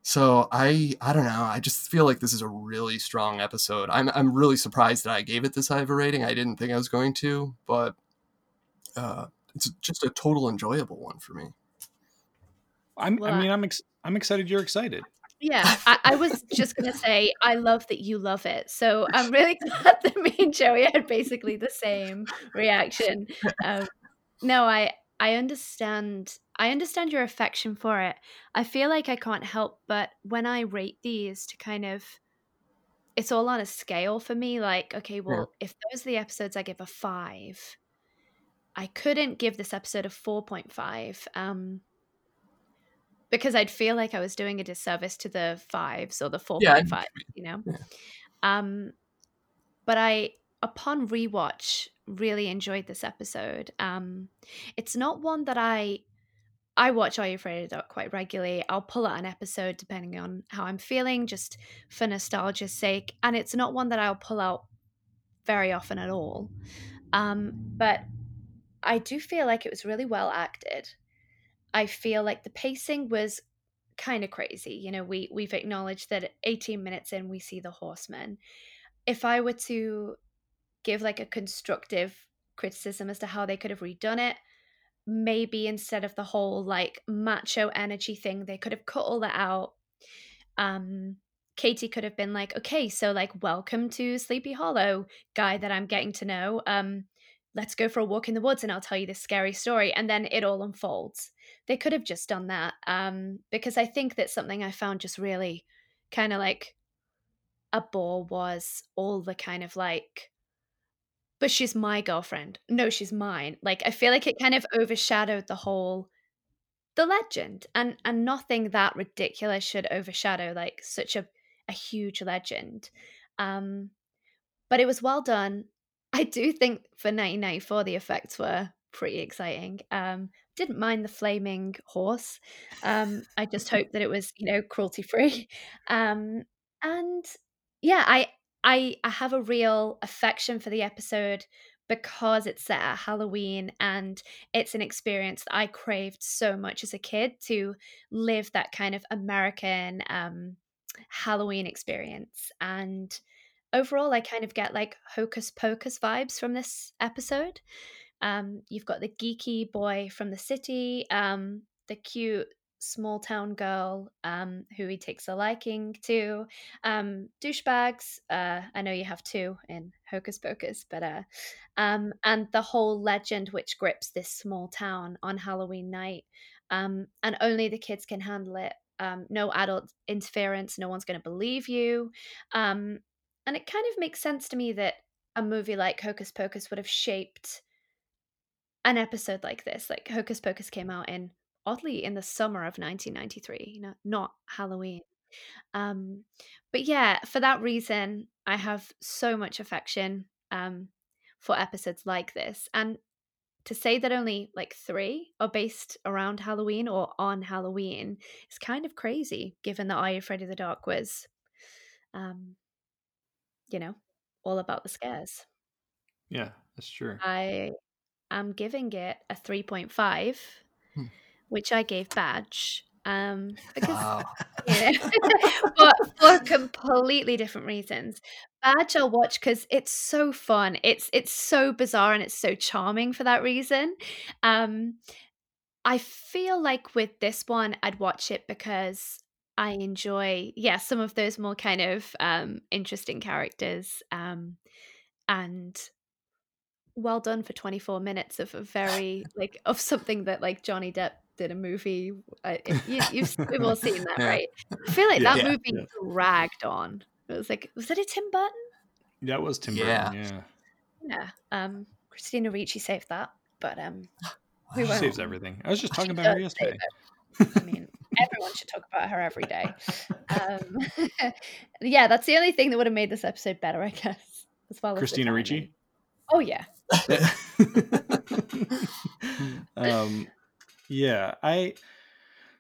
so i i don't know i just feel like this is a really strong episode i'm i'm really surprised that i gave it this high of a rating i didn't think i was going to but uh it's just a total enjoyable one for me I'm, Well, I I- mean, I'm ex- I'm excited. You're excited. Yeah, I, I was just gonna say I love that you love it. So I'm really glad that me and Joey had basically the same reaction. Um, no, I I understand. I understand your affection for it. I feel like I can't help but when I rate these to kind of, it's all on a scale for me. Like, okay, well, if those are the episodes I give a five, I couldn't give this episode a four point five. Um, because I'd feel like I was doing a disservice to the fives or the four Yeah, I point know five, you know. Yeah. Um, but I, upon rewatch, really enjoyed this episode. Um, it's not one that I, I watch Are You Afraid of Dark quite regularly. I'll pull out an episode depending on how I'm feeling, just for nostalgia's sake, and it's not one that I'll pull out very often at all. Um, but I do feel like it was really well acted. I feel like the pacing was kind of crazy. You know, we we've acknowledged that 18 minutes in we see the horsemen. If I were to give like a constructive criticism as to how they could have redone it, maybe instead of the whole like macho energy thing, they could have cut all that out. Um Katie could have been like, okay, so like welcome to Sleepy Hollow, guy that I'm getting to know. Um let's go for a walk in the woods and I'll tell you this scary story. And then it all unfolds. They could have just done that. Um, because I think that something I found just really kind of like a bore was all the kind of like, but she's my girlfriend. No, she's mine. Like I feel like it kind of overshadowed the whole the legend. And and nothing that ridiculous should overshadow like such a, a huge legend. Um but it was well done. I do think for 1994 the effects were pretty exciting. Um, didn't mind the flaming horse. Um, I just hope that it was you know cruelty free. Um, and yeah, I I I have a real affection for the episode because it's set at Halloween and it's an experience that I craved so much as a kid to live that kind of American um, Halloween experience. And overall i kind of get like hocus pocus vibes from this episode. Um you've got the geeky boy from the city um the cute small town girl um who he takes a liking to um douchebags uh i know you have two in hocus pocus but uh um and the whole legend which grips this small town on halloween night um and only the kids can handle it um no adult interference no one's going to believe you um and it kind of makes sense to me that a movie like Hocus Pocus would have shaped an episode like this. Like Hocus Pocus came out in oddly in the summer of 1993, you know, not Halloween. Um, but yeah, for that reason, I have so much affection um, for episodes like this. And to say that only like three are based around Halloween or on Halloween is kind of crazy, given that You Afraid of the Dark was, um, you know, all about the scares. Yeah, that's true. I am giving it a 3.5, Hmm. Which I gave Badge. Um, because wow you know, but for completely different reasons. Badge I'll watch because it's so fun. It's it's so bizarre and it's so charming for that reason. Um, I feel like with this one, I'd watch it because I enjoy, yeah, some of those more kind of um, interesting characters. Um, and well done for 24 minutes of a very like of something that like Johnny Depp did a movie. Uh, you, you've we've all seen that, Yeah. right? I feel like Yeah. that Yeah. movie Yeah. dragged on. It was like, was that a Tim Burton? That was Tim Yeah. Burton. Yeah, Yeah. Um, Christina Ricci saved that, but um, we she won't. saves everything. I was just She talking about her does save yesterday. I mean, everyone everyone should talk about her every day. Um, yeah, that's the only thing that would have made this episode better, I guess. As well Christina timing. Ricci. Oh yeah. um yeah i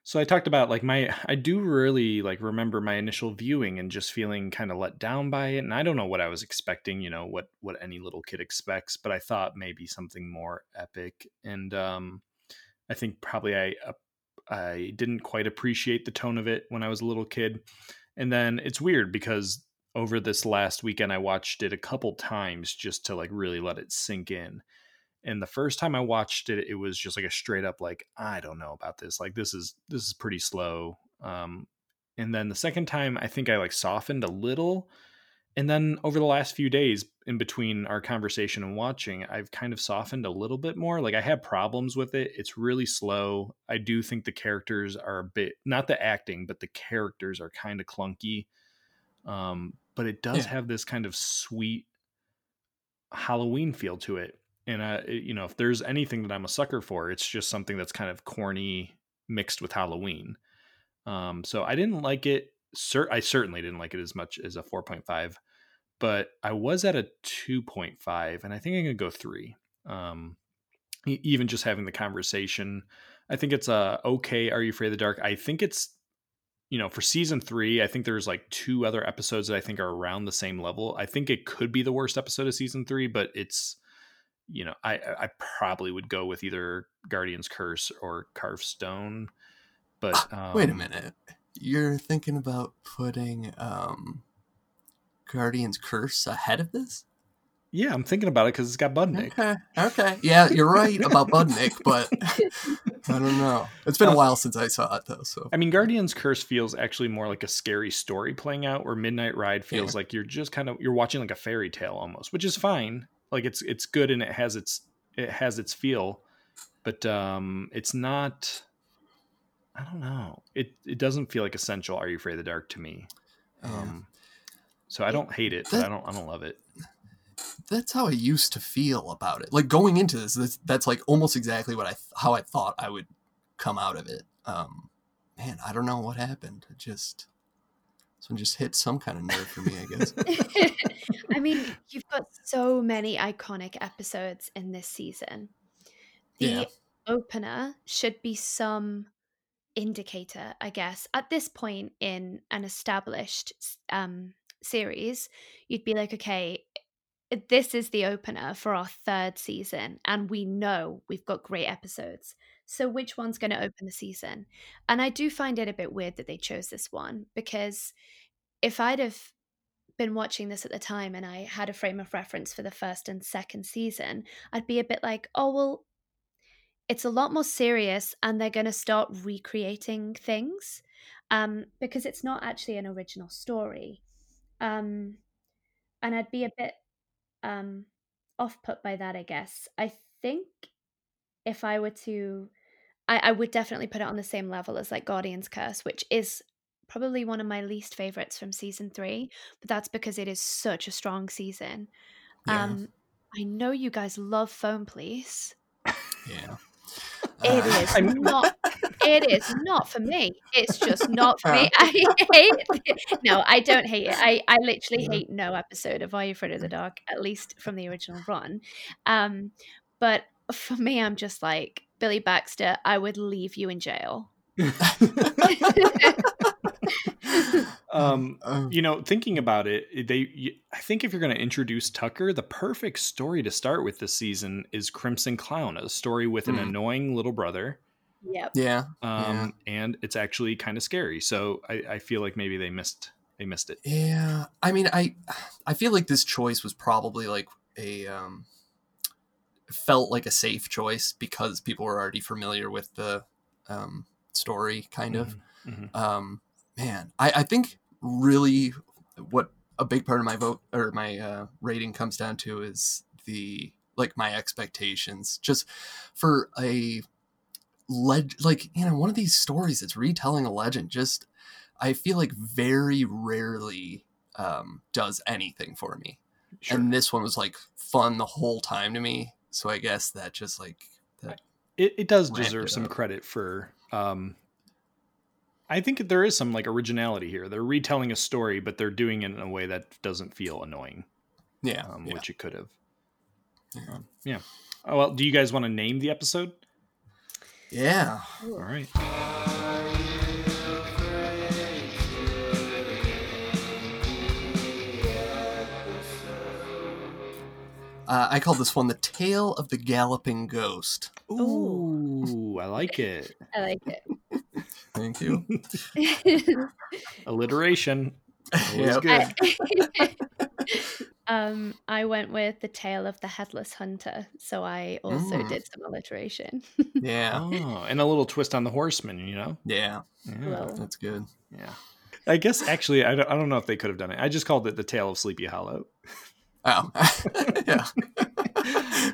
so i talked about like my i do really like remember my initial viewing and just feeling kind of let down by it and i don't know what i was expecting you know what what any little kid expects but i thought maybe something more epic and um i think probably i uh, i didn't quite appreciate the tone of it when i was a little kid and then it's weird because over this last weekend i watched it a couple times just to like really let it sink in and the first time i watched it it was just like a straight up like i don't know about this like this is this is pretty slow um and then the second time i think i like softened a little and then over the last few days in between our conversation and watching i've kind of softened a little bit more like i had problems with it it's really slow i do think the characters are a bit not the acting but the characters are kind of clunky um but it does Yeah. have this kind of sweet halloween feel to it and uh, it- you know if there's anything that i'm a sucker for it's just something that's kind of corny mixed with halloween. Um so i didn't like it. Cer- i certainly didn't like it as much as a 4.5 but i was at a 2.5 and i think i'm gonna go 3 um even just having the conversation i think it's a okay are you afraid of the dark? I think it's you know for season three i think there's like two other episodes that i think are around the same level. I think it could be the worst episode of season three but it's you know i i probably would go with either guardian's curse or carved stone but um, Wait a minute. You're thinking about putting um Guardian's Curse ahead of this? yeah i'm thinking about it because it's got budnick Okay. Okay. Yeah, you're right about Budnick, but I don't know. It's been a Uh, while since I saw it though, so I mean, Guardian's Curse feels actually more like a scary story playing out, where Midnight Ride feels Yeah. like you're just kind of you're watching like a fairy tale almost, which is fine. Like it's it's good and it has its it has its feel, but um, it's not. I don't know. It it doesn't feel like essential. Are you afraid of the dark to me? yeah. Um, so I don't hate it, but I don't I don't love it. that's how I used to feel about it. Like going into this, that's, that's like almost exactly what I how I thought I would come out of it. Um, man, I don't know what happened. It just this one just hit some kind of nerve for me, I guess. I mean, you've got so many iconic episodes in this season. The Yeah. opener should be some indicator, I guess. At this point in an established um, series, you'd be like, okay, this is the opener for our third season, and we know we've got great episodes. So, which one's going to open the season? And I do find it a bit weird that they chose this one because if I'd have been watching this at the time and I had a frame of reference for the first and second season, I'd be a bit like, oh, well, it's a lot more serious and they're going to start recreating things um, because it's not actually an original story. Um, and I'd be a bit um, off put by that, I guess. I think if I were to, I, I would definitely put it on the same level as like Guardian's Curse, which is probably one of my least favorites from season three, but that's because it is such a strong season. Yeah. Um, I know you guys love Phone Police. yeah. It Uh, is I'm- not. It is not for me. It's just not for me. I hate it. No, I don't hate it. I, I literally Yeah. hate no episode of Are You Afraid of the Dark, at least from the original run. Um, but for me, I'm just like Billy Baxter. I would leave you in jail. Um, um, you know, thinking about it, they y- I think if you're going to introduce Tucker, the perfect story to start with this season is Crimson Clown, a story with an Hmm. annoying little brother. Yep. yeah. Um, and it's actually kind of scary. So I, I feel like maybe they missed they missed it. Yeah, I mean, I I feel like this choice was probably like a um, felt like a safe choice because people were already familiar with the um, story, kind of. Mhm. Um, man, I I think really what a big part of my vote or my uh, rating comes down to is the like my expectations just for a leg like you know one of these stories that's retelling a legend just i feel like very rarely um, does anything for me Sure. and this one was like fun the whole time to me so i guess that just like that it, it does deserve it some up. credit for um I think there is some like originality here. They're retelling a story, but they're doing it in a way that doesn't feel annoying, Yeah. um, yeah. which it could have. Yeah. Um, yeah. Oh, well, do you guys want to name the episode? yeah. All right. Uh, I call this one the Tale of the Galloping Ghost. Ooh, I like it. I like it. Thank you. Alliteration. Always Yep. good. I, um, I went with the tale of the headless hunter, so I also Mm. did some alliteration. Yeah. Oh, and a little twist on the horseman, you know? Yeah. Yeah. Well, That's good. yeah. I guess actually, I don't, I don't know if they could have done it. I just called it the Tale of Sleepy Hollow. Oh. yeah.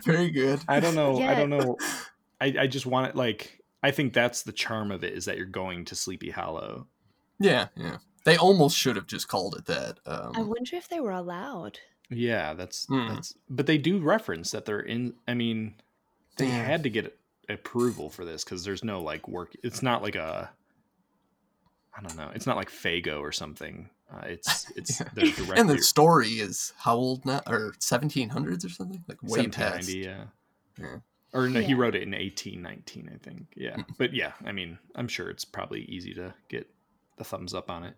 Very good. I don't know. I don't know. I, I just want it like, I think that's the charm of it is that you're going to Sleepy Hollow. Yeah. Yeah. They almost should have just called it that. I Um, wonder if they were allowed. Yeah, that's Hmm. that's. But they do reference that they're in. I mean, they Yeah. had to get approval for this because there's no like work. It's not like a. I don't know. It's not like Fago or something. Uh, it's it's Yeah. the director. and the story is how old now? Or 1700s or something? Like way past. 1790, yeah. Yeah. Or no, he wrote it in 1819, I think. Yeah. Mm. But yeah, I mean, I'm sure it's probably easy to get the thumbs up on it.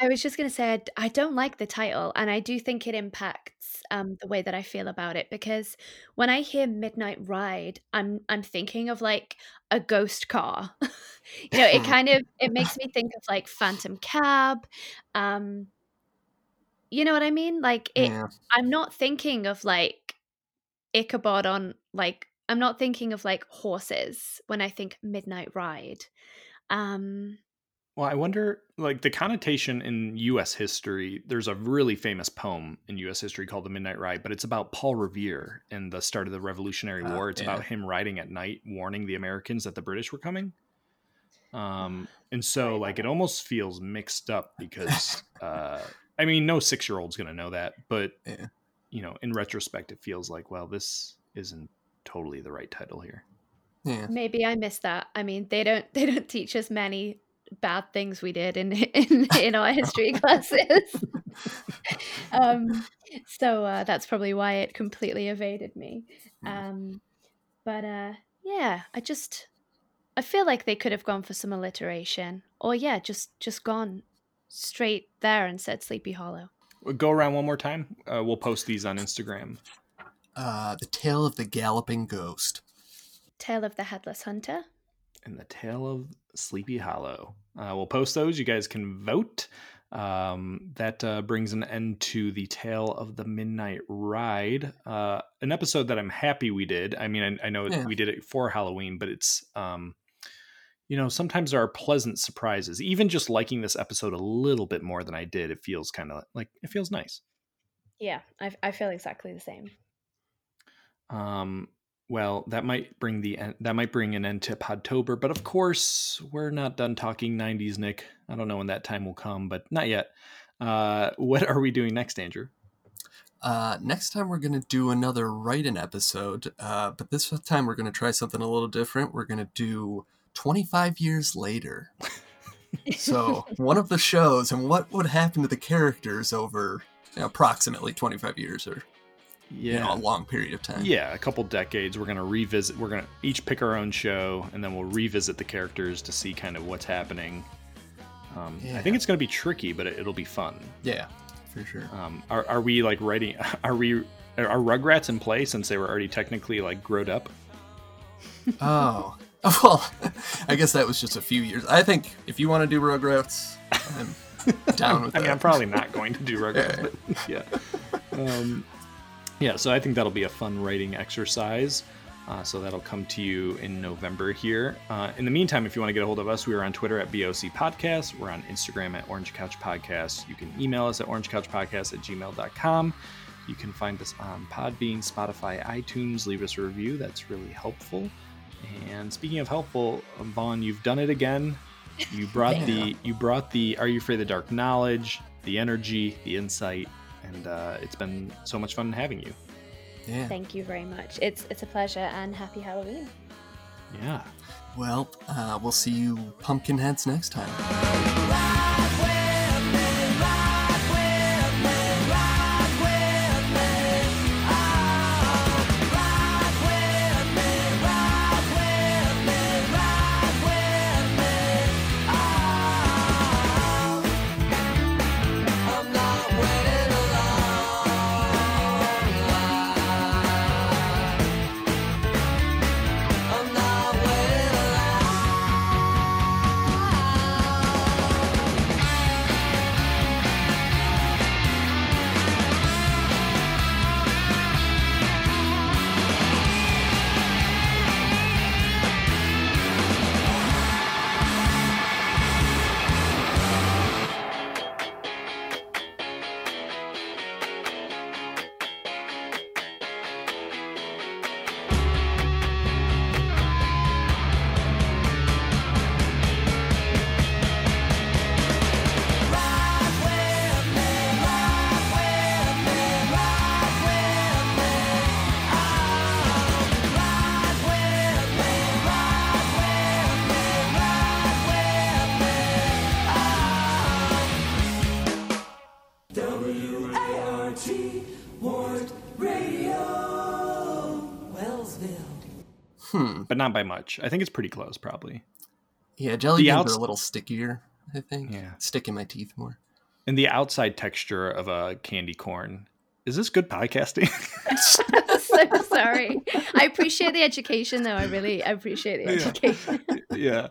I was just going to say, I don't like the title, and I do think it impacts um, the way that I feel about it because when I hear Midnight Ride, I'm I'm thinking of like a ghost car. you know, it kind of it makes me think of like Phantom Cab. Um, you know what I mean? Like it. yeah. I'm not thinking of like Ichabod on like I'm not thinking of like horses when I think Midnight Ride. Um, Well, I wonder, like the connotation in U.S. history. There's a really famous poem in U.S. history called "The Midnight Ride," but it's about Paul Revere and the start of the Revolutionary Ah, War. It's yeah. about him riding at night, warning the Americans that the British were coming. Um, and so, like, it almost feels mixed up because, uh, I mean, no six-year-old's gonna know that, but Yeah. you know, in retrospect, it feels like, well, this isn't totally the right title here. Yeah. maybe I missed that. I mean, they don't they don't teach us many bad things we did in in, in our history classes. um, so uh, that's probably why it completely evaded me. Um, but uh, yeah, I just I feel like they could have gone for some alliteration, or yeah, just just gone straight there and said Sleepy Hollow. We'll go around one more time. Uh, we'll post these on Instagram. Uh, the Tale of the Galloping Ghost. Tale of the Headless Hunter. and the Tale of Sleepy Hollow. Uh, we'll post those. You guys can vote. Um, that uh, brings an end to the Tale of the Midnight Ride, uh, an episode that I'm happy we did. I mean, I, I know Yeah. we did it for Halloween, but it's, um, you know, sometimes there are pleasant surprises. Even just liking this episode a little bit more than I did, it feels kind of like it feels nice. Yeah, I, I feel exactly the same. Um, well, that might bring the that might bring an end to Podtober, but of course we're not done talking '90s, Nick. I don't know when that time will come, but not yet. Uh, what are we doing next, Andrew? Uh, next time we're gonna do another write-in episode, uh, but this time we're gonna try something a little different. We're gonna do 25 years later. So one of the shows and what would happen to the characters over you know, approximately 25 years or Yeah, you know, a long period of time. yeah, a couple decades. We're gonna revisit. We're gonna each pick our own show, and then we'll revisit the characters to see kind of what's happening. Um, I think it's gonna be tricky, but it, it'll be fun. Yeah, for sure. Um, are, are we like writing? Are we? Are Rugrats in play since they were already technically like growed up? Oh. Well, I guess that was just a few years. I think if you want to do Rugrats, I'm down with I that. mean, I'm probably not going to do Rugrats, Yeah. but yeah. Um, yeah, so I think that'll be a fun writing exercise. Uh, so that'll come to you in November here. Uh, in the meantime, if you want to get a hold of us, we are on Twitter at BOC Podcast. We're on Instagram at Orange Couch Podcast. You can email us at orangecouchpodcast at gmail.com. You can find us on Podbean, Spotify, iTunes. Leave us a review. That's really helpful. And speaking of helpful, Vaughn, you've done it again. You brought the you brought the Are You Afraid of the Dark knowledge, the energy, the insight, and uh, it's been so much fun having you. Yeah. Thank you very much. It's it's a pleasure and happy Halloween. Yeah. Well, uh, we'll see you pumpkin heads next time. But not by much. I think it's pretty close, probably. Yeah, jelly The beans outs- are a little stickier. I think. Yeah. Stick in my teeth more. And the outside texture of a candy corn. Is this good podcasting? so sorry. I appreciate the education, though. I really appreciate the Yeah. education. yeah.